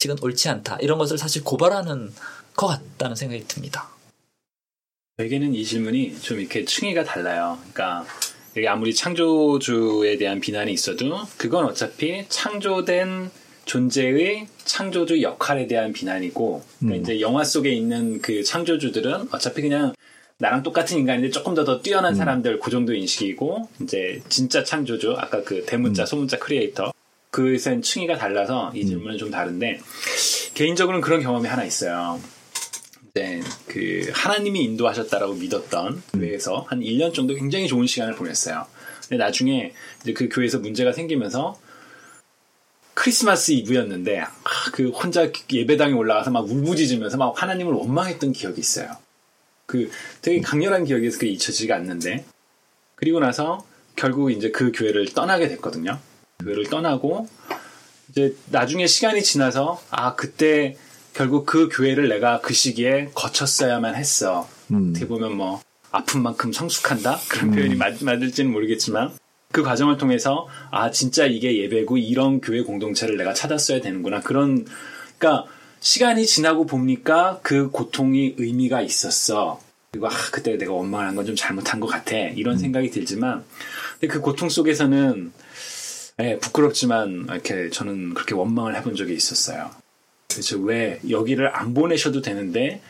지금 옳지 않다 이런 것을 사실 고발하는 것 같다는 생각이 듭니다. 저에게는 이 질문이 좀 이렇게 층위가 달라요. 그러니까 이게 아무리 창조주에 대한 비난이 있어도 그건 어차피 창조된 존재의 창조주 역할에 대한 비난이고 그러니까 음. 이제 영화 속에 있는 그 창조주들은 어차피 그냥 나랑 똑같은 인간인데 조금 더 더 뛰어난 사람들 그 정도 인식이고 이제 진짜 창조주 아까 그 대문자 소문자 크리에이터 그에선 층위가 달라서 이 질문은 좀 다른데 개인적으로는 그런 경험이 하나 있어요. 네, 그 하나님이 인도하셨다라고 믿었던 교회에서 한 1년 정도 굉장히 좋은 시간을 보냈어요. 근데 나중에 이제 그 교회에서 문제가 생기면서 크리스마스 이브였는데 아, 그 혼자 예배당에 올라가서 막 울부짖으면서 막 하나님을 원망했던 기억이 있어요. 그 되게 강렬한 기억에서 그게 잊혀지지가 않는데 그리고 나서 결국 이제 그 교회를 떠나게 됐거든요. 교회를 떠나고 이제 나중에 시간이 지나서 아 그때 결국 그 교회를 내가 그 시기에 거쳤어야만 했어. 음. 어떻게 보면 뭐 아픈 만큼 성숙한다 그런 표현이 맞, 맞을지는 모르겠지만 그 과정을 통해서 아 진짜 이게 예배고 이런 교회 공동체를 내가 찾았어야 되는구나 그런 그러니까 시간이 지나고 보니까 그 고통이 의미가 있었어. 그리고 아 그때 내가 원망한 건 좀 잘못한 것 같아 이런 생각이 들지만 근데 그 고통 속에서는 예, 부끄럽지만 이렇게 저는 그렇게 원망을 해본 적이 있었어요. 그래서 왜 여기를 안 보내셔도 되는데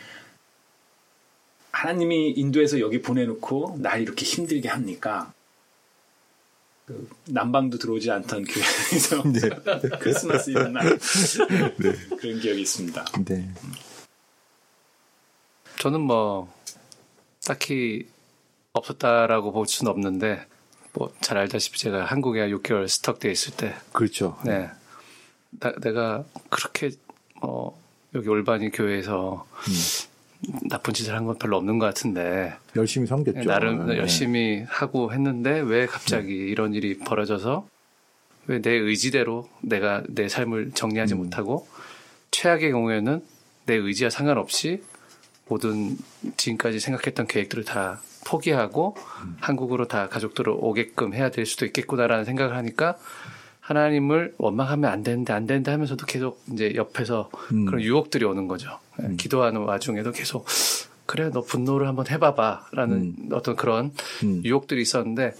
하나님이 인도에서 여기 보내놓고 날 이렇게 힘들게 합니까? 그 난방도 들어오지 않던 교회에서 네. 크리스마스 이런 날 그런 기억이 있습니다. 네. 저는 뭐 딱히 없었다라고 볼 수는 없는데 뭐 잘 알다시피 제가 한국에 6개월 스톡돼 있을 때 그렇죠. 네. 나- 내가 그렇게 어 여기 올바니 교회에서 나쁜 짓을 한 건 별로 없는 것 같은데 열심히 섬겼죠. 나름 네. 열심히 하고 했는데 왜 갑자기 이런 일이 벌어져서 왜 내 의지대로 내가 내 삶을 정리하지 음. 못하고 최악의 경우에는 내 의지와 상관없이 모든 지금까지 생각했던 계획들을 다 포기하고 음. 한국으로 다 가족들을 오게끔 해야 될 수도 있겠구나라는 생각을 하니까 하나님을 원망하면 안 되는데 안 되는데 하면서도 계속 이제 옆에서 음. 그런 유혹들이 오는 거죠. 예, 기도하는 와중에도 계속 그래 너 분노를 한번 해봐봐라는 어떤 그런 음. 유혹들이 있었는데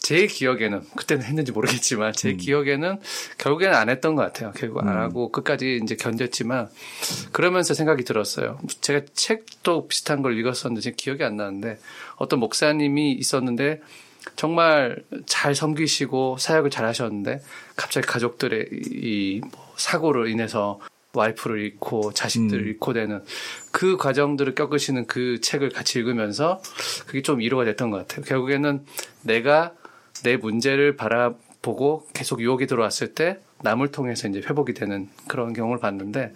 제 기억에는 그때는 했는지 모르겠지만 음. 제 기억에는 결국에는 안 했던 것 같아요. 결국 안 하고 끝까지 이제 견뎠지만 그러면서 생각이 들었어요. 제가 책도 비슷한 걸 읽었었는데 지금 기억이 안 나는데 어떤 목사님이 있었는데 정말 잘 섬기시고 사역을 잘 하셨는데 갑자기 가족들의 이뭐 사고로 인해서 와이프를 잃고 자식들을 음. 잃고 되는 그 과정들을 겪으시는 그 책을 같이 읽으면서 그게 좀 위로가 됐던 것 같아요. 결국에는 내가 내 문제를 바라보고 계속 유혹이 들어왔을 때 남을 통해서 이제 회복이 되는 그런 경우를 봤는데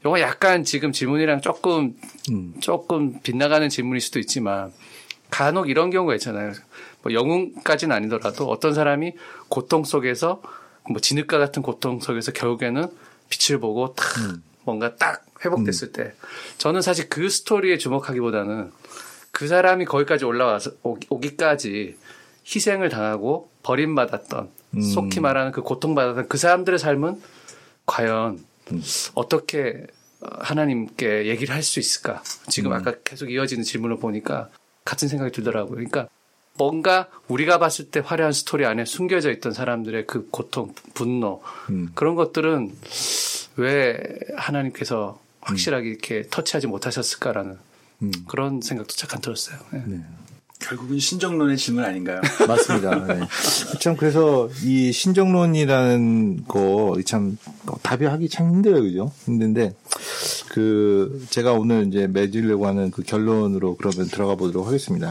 이거 약간 지금 질문이랑 조금 음. 조금 빗나가는 질문일 수도 있지만 간혹 이런 경우가 있잖아요. 뭐 영웅까지는 아니더라도 어떤 사람이 고통 속에서 뭐 진흙과 같은 고통 속에서 결국에는 빛을 보고 탁 뭔가 딱 회복됐을 때 저는 사실 그 스토리에 주목하기보다는 그 사람이 거기까지 올라와서 오- 오기까지 희생을 당하고 버림받았던 음. 속히 말하는 그 고통받았던 그 사람들의 삶은 과연 어떻게 어, 하나님께 얘기를 할 수 있을까? 지금 아까 계속 이어지는 질문을 보니까 같은 생각이 들더라고요. 그러니까 뭔가 우리가 봤을 때 화려한 스토리 안에 숨겨져 있던 사람들의 그 고통, 분노 음. 그런 것들은 왜 하나님께서 확실하게 이렇게 터치하지 못하셨을까라는 음. 그런 생각도 잠깐 들었어요. 예. 결국은 신정론의 질문 아닌가요? 맞습니다. 네. 참 그래서 이 신정론이라는 거 참 답이 하기 참 힘들어요, 그죠? 힘든데 그 제가 오늘 이제 맺으려고 하는 그 결론으로 그러면 들어가 보도록 하겠습니다.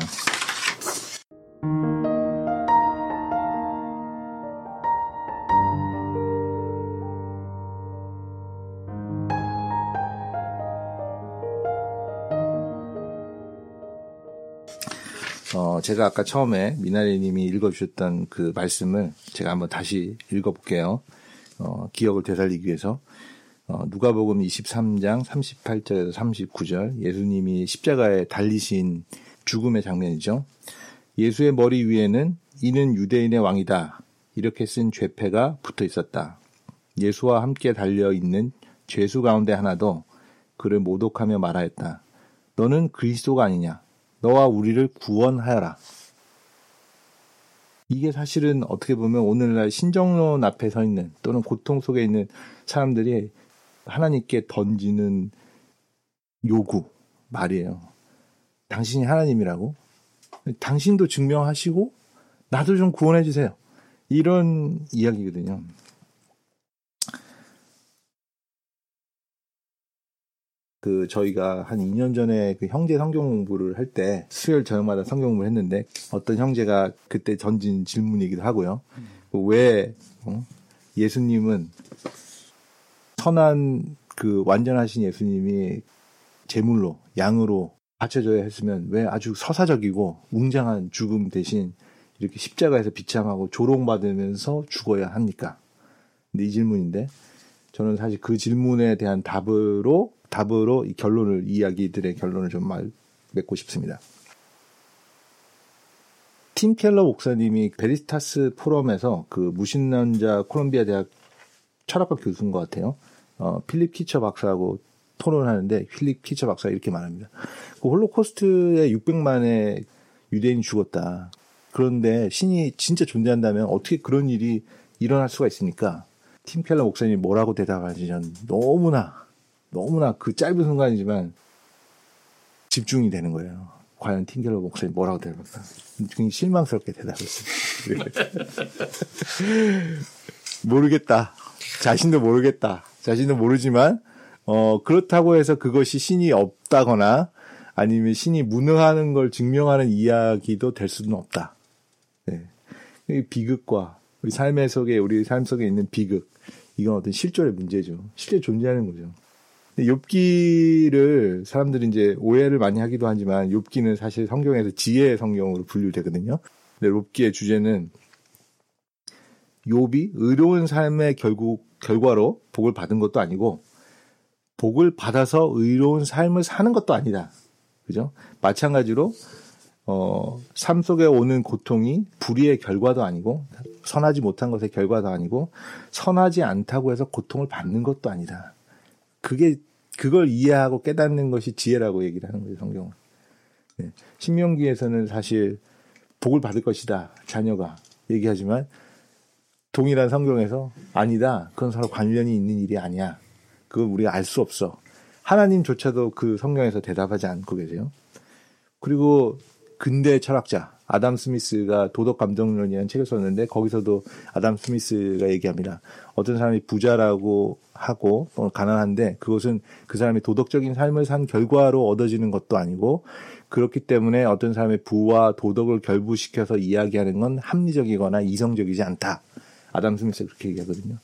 어, 제가 아까 처음에 미나리 님이 읽어주셨던 그 말씀을 제가 한번 다시 읽어볼게요. 어, 기억을 되살리기 위해서. 어, 누가복음 23장 38절에서 39절 예수님이 십자가에 달리신 죽음의 장면이죠. 예수의 머리 위에는 이는 유대인의 왕이다. 이렇게 쓴 죄패가 붙어 있었다. 예수와 함께 달려 있는 죄수 가운데 하나도 그를 모독하며 말하였다. 너는 그리스도가 아니냐? 너와 우리를 구원하여라. 이게 사실은 어떻게 보면 오늘날 신정론 앞에 서 있는 또는 고통 속에 있는 사람들이 하나님께 던지는 요구, 말이에요. 당신이 하나님이라고? 당신도 증명하시고, 나도 좀 구원해 주세요. 이런 이야기거든요. 그 저희가 한 2년 전에 그 형제 성경 공부를 할 때 수요일 저녁마다 성경 공부를 했는데 어떤 형제가 그때 던진 질문이기도 하고요. 왜 어? 예수님은 선한 그 완전하신 예수님이 제물로 양으로 바쳐져야 했으면 왜 아주 서사적이고 웅장한 죽음 대신 이렇게 십자가에서 비참하고 조롱받으면서 죽어야 합니까? 근데 이 질문인데 저는 사실 그 질문에 대한 답으로 답으로 이 결론을 이야기들의 결론을 좀 말, 맺고 싶습니다. 팀 켈러 목사님이 베리타스 포럼에서 그 무신론자 콜롬비아 대학 철학과 교수인 것 같아요. 어, 필립 키처 박사하고 토론하는데 필립 키처 박사가 이렇게 말합니다. 그 홀로코스트에 600만의 유대인이 죽었다. 그런데 신이 진짜 존재한다면 어떻게 그런 일이 일어날 수가 있습니까? 팀 켈러 목사님이 뭐라고 대답하는지 전 너무나 너무나 그 짧은 순간이지만 집중이 되는 거예요. 과연 팀 켈러 목사님 뭐라고 대답할까? 굉장히 실망스럽게 대답했습니다. 모르겠다. 자신도 모르겠다. 자신도 모르지만 어 그렇다고 해서 그것이 신이 없다거나 아니면 신이 무능하는 걸 증명하는 이야기도 될 수는 없다. 네. 이 비극과 우리 삶의 속에 우리 삶 속에 있는 비극 이건 어떤 실존의 문제죠. 실제 존재하는 거죠. 근데 욥기를 사람들이 이제 오해를 많이 하기도 하지만 욥기는 사실 성경에서 지혜의 성경으로 분류되거든요. 근데 욥기의 주제는 욥이 의로운 삶의 결국 결과로 복을 받은 것도 아니고 복을 받아서 의로운 삶을 사는 것도 아니다. 그죠? 마찬가지로 어, 삶 속에 오는 고통이 불의의 결과도 아니고 선하지 못한 것의 결과도 아니고 선하지 않다고 해서 고통을 받는 것도 아니다. 그게 그걸 이해하고 깨닫는 것이 지혜라고 얘기를 하는 거예요, 성경은. 네. 신명기에서는 사실 복을 받을 것이다, 자녀가 얘기하지만 동일한 성경에서 아니다. 그건 서로 관련이 있는 일이 아니야. 그걸 우리가 알 수 없어. 하나님조차도 그 성경에서 대답하지 않고 계세요. 그리고 근대 철학자 아담 스미스가 도덕 감정론이라는 책을 썼는데 거기서도 아담 스미스가 얘기합니다. 어떤 사람이 부자라고 하고 또는 가난한데 그것은 그 사람이 도덕적인 삶을 산 결과로 얻어지는 것도 아니고 그렇기 때문에 어떤 사람의 부와 도덕을 결부시켜서 이야기하는 건 합리적이거나 이성적이지 않다. 아담 스미스가 그렇게 얘기하거든요.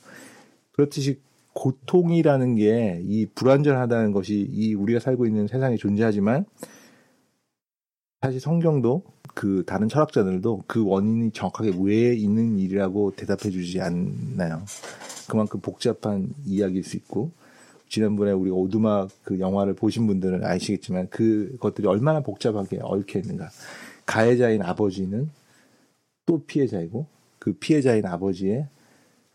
그렇듯이 고통이라는 게 이 불완전하다는 것이 이 우리가 살고 있는 세상에 존재하지만 사실 성경도 그 다른 철학자들도 그 원인이 정확하게 왜 있는 일이라고 대답해 주지 않나요? 그만큼 복잡한 이야기일 수 있고 지난번에 우리 오두막 그 영화를 보신 분들은 아시겠지만 그것들이 얼마나 복잡하게 얽혀 있는가. 가해자인 아버지는 또 피해자이고 그 피해자인 아버지의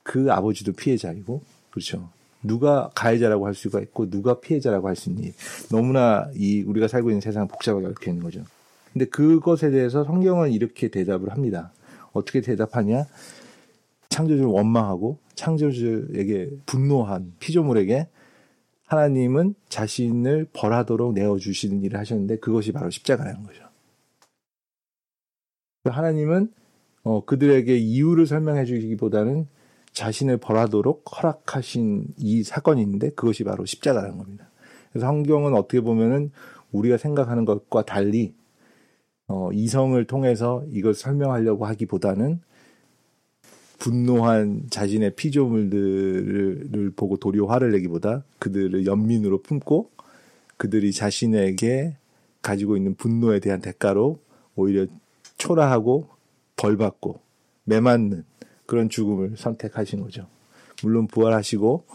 그 아버지도 피해자이고 그렇죠. 누가 가해자라고 할 수가 있고 누가 피해자라고 할 수 있니? 너무나 이 우리가 살고 있는 세상 복잡하게 얽혀 있는 거죠. 근데 그것에 대해서 성경은 이렇게 대답을 합니다. 어떻게 대답하냐? 창조주를 원망하고 창조주에게 분노한 피조물에게 하나님은 자신을 벌하도록 내어주시는 일을 하셨는데 그것이 바로 십자가라는 거죠. 하나님은 어, 그들에게 이유를 설명해 주기보다는 자신을 벌하도록 허락하신 이 사건이 있는데 그것이 바로 십자가라는 겁니다. 그래서 성경은 어떻게 보면은 우리가 생각하는 것과 달리 어, 이성을 통해서 이걸 설명하려고 하기보다는 분노한 자신의 피조물들을 보고 도리어 화를 내기보다 그들을 연민으로 품고 그들이 자신에게 가지고 있는 분노에 대한 대가로 오히려 초라하고 벌받고 매맞는 그런 죽음을 선택하신 거죠. 물론 부활하시고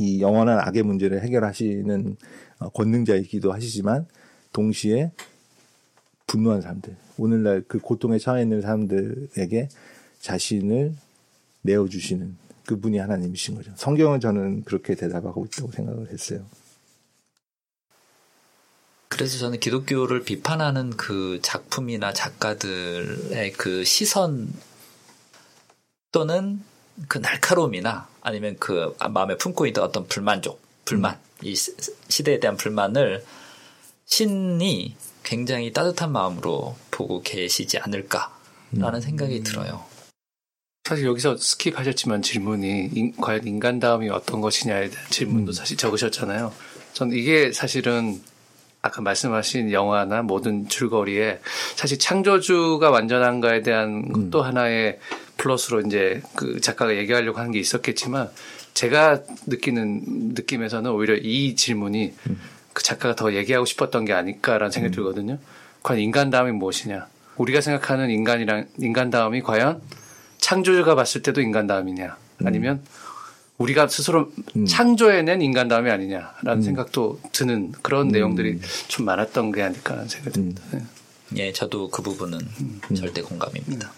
이 영원한 악의 문제를 해결하시는 어, 권능자이기도 하시지만 동시에 분노한 사람들, 오늘날 그 고통에 처해 있는 사람들에게 자신을 내어주시는 그분이 하나님이신 거죠. 성경은 저는 그렇게 대답하고 있다고 생각을 했어요. 그래서 저는 기독교를 비판하는 그 작품이나 작가들의 그 시선 또는 그 날카로움이나 아니면 그 마음에 품고 있던 어떤 불만족, 불만, 음. 이 시대에 대한 불만을 신이 굉장히 따뜻한 마음으로 보고 계시지 않을까라는 음. 생각이 들어요. 사실 여기서 skip하셨지만 질문이 인, 과연 인간다움이 어떤 것이냐에 대한 질문도 음. 사실 적으셨잖아요. 전 이게 사실은 아까 말씀하신 영화나 모든 줄거리에 사실 창조주가 완전한가에 대한 음. 또 하나의 플러스로 이제 그 작가가 얘기하려고 하는 게 있었겠지만 제가 느끼는 느낌에서는 오히려 이 질문이 음. 그 작가가 더 얘기하고 싶었던 게 아닐까라는 생각이 음. 들거든요. 과연 인간다움이 무엇이냐? 우리가 생각하는 인간이랑 인간다움이 과연 창조주가 봤을 때도 인간다움이냐? 음. 아니면 우리가 스스로 음. 창조해낸 인간다움이 아니냐라는 음. 생각도 드는 그런 음. 내용들이 좀 많았던 게 아닐까라는 생각이 듭니다. 네. 예, 저도 그 부분은 절대 공감입니다.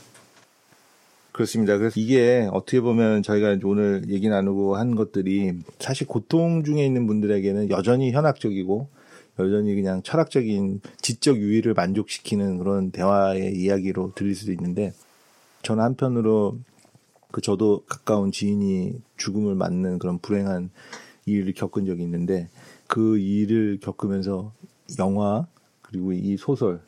그렇습니다. 그래서 이게 어떻게 보면 저희가 오늘 얘기 나누고 한 것들이 사실 고통 중에 있는 분들에게는 여전히 현학적이고 여전히 그냥 철학적인 지적 유의를 만족시키는 그런 대화의 이야기로 들릴 수도 있는데 저는 한편으로 그 저도 가까운 지인이 죽음을 맞는 그런 불행한 일을 겪은 적이 있는데 그 일을 겪으면서 영화 그리고 이 소설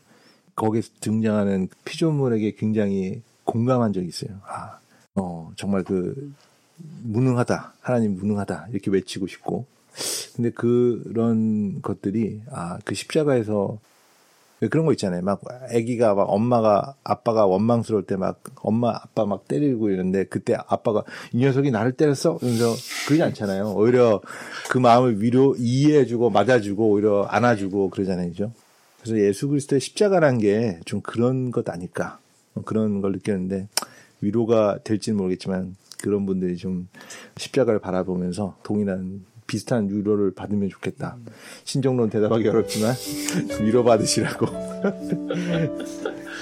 거기서 등장하는 피조물에게 굉장히 공감한 적이 있어요. 아, 어, 정말 그, 무능하다. 하나님 무능하다. 이렇게 외치고 싶고. 근데 그런 것들이, 아, 그 십자가에서 왜 그런 거 있잖아요. 막 아기가 막 엄마가 아빠가 원망스러울 때 막 엄마 아빠 막 때리고 이러는데 그때 아빠가 이 녀석이 나를 때렸어. 그래서 그러지 않잖아요. 오히려 그 마음을 위로 이해해주고 맞아주고 오히려 안아주고 그러잖아요, 그죠? 그래서 예수 그리스도의 십자가란 게 좀 그런 것 아닐까 그런 걸 느꼈는데 위로가 될지는 모르겠지만 그런 분들이 좀 십자가를 바라보면서 동일한 비슷한 위로를 받으면 좋겠다. 신정론 대답하기 어렵지만 위로 받으시라고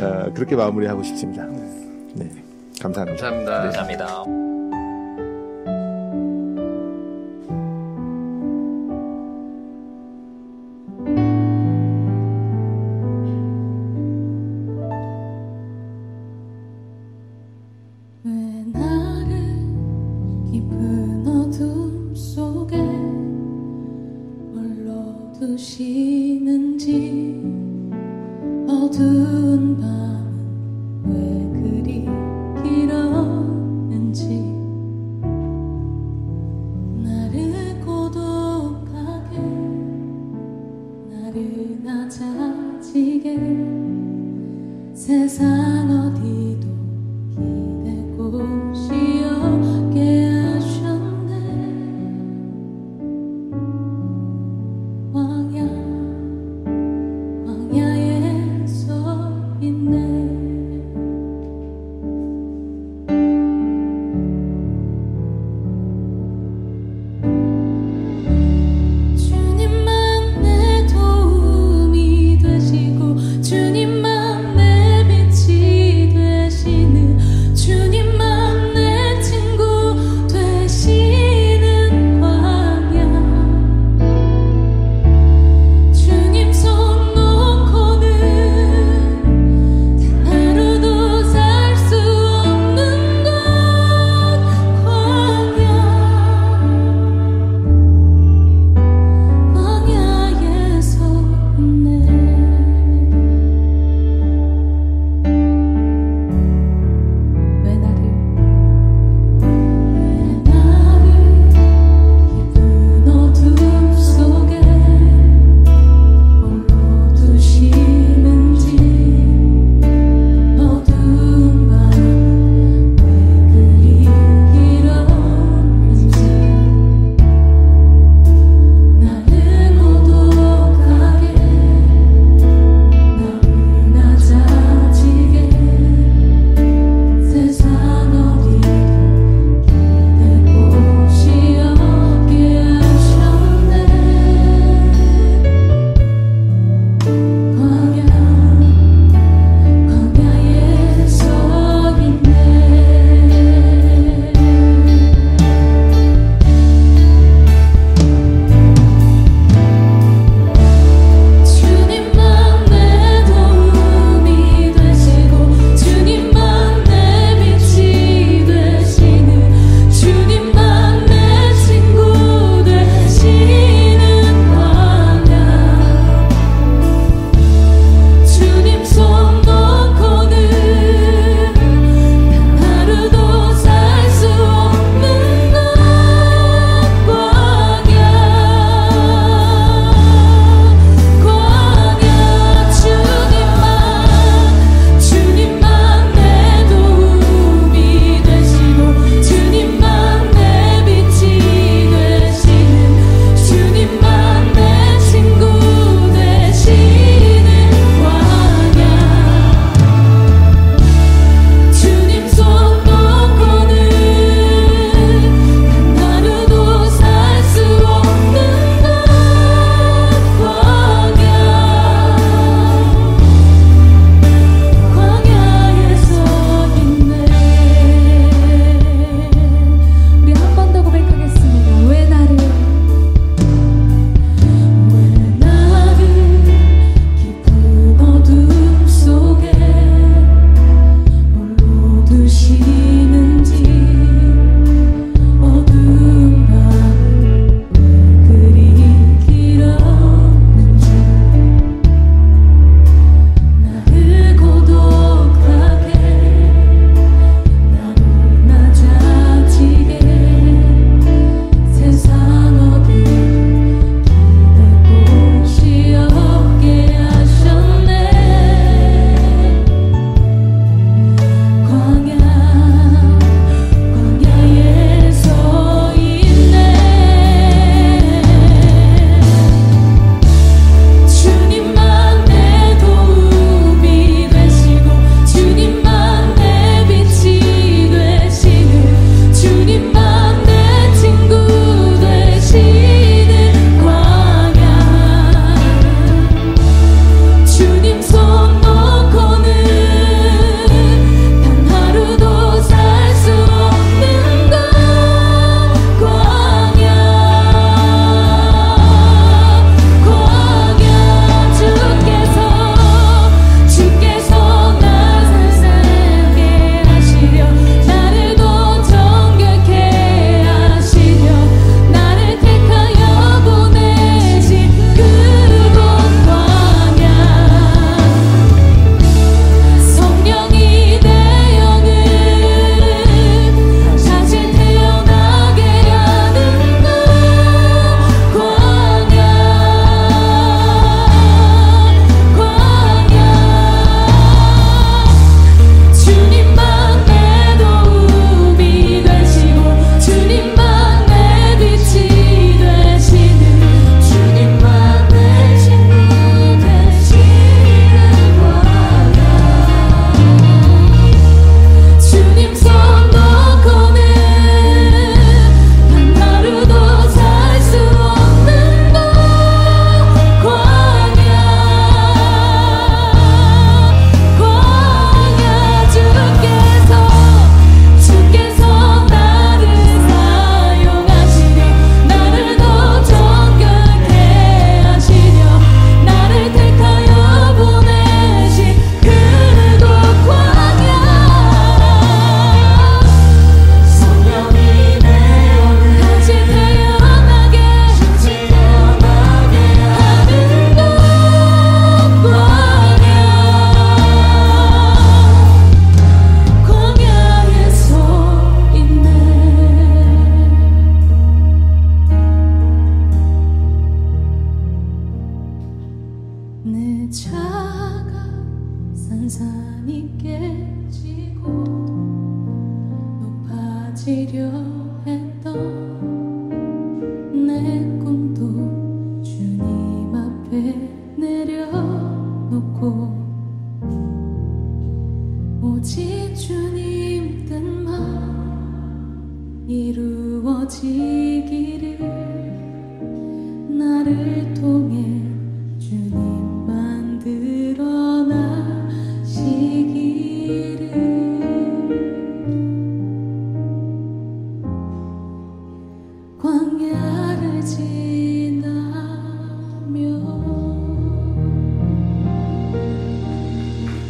어, 그렇게 마무리하고 싶습니다. 네, 감사합니다. 감사합니다. 감사합니다.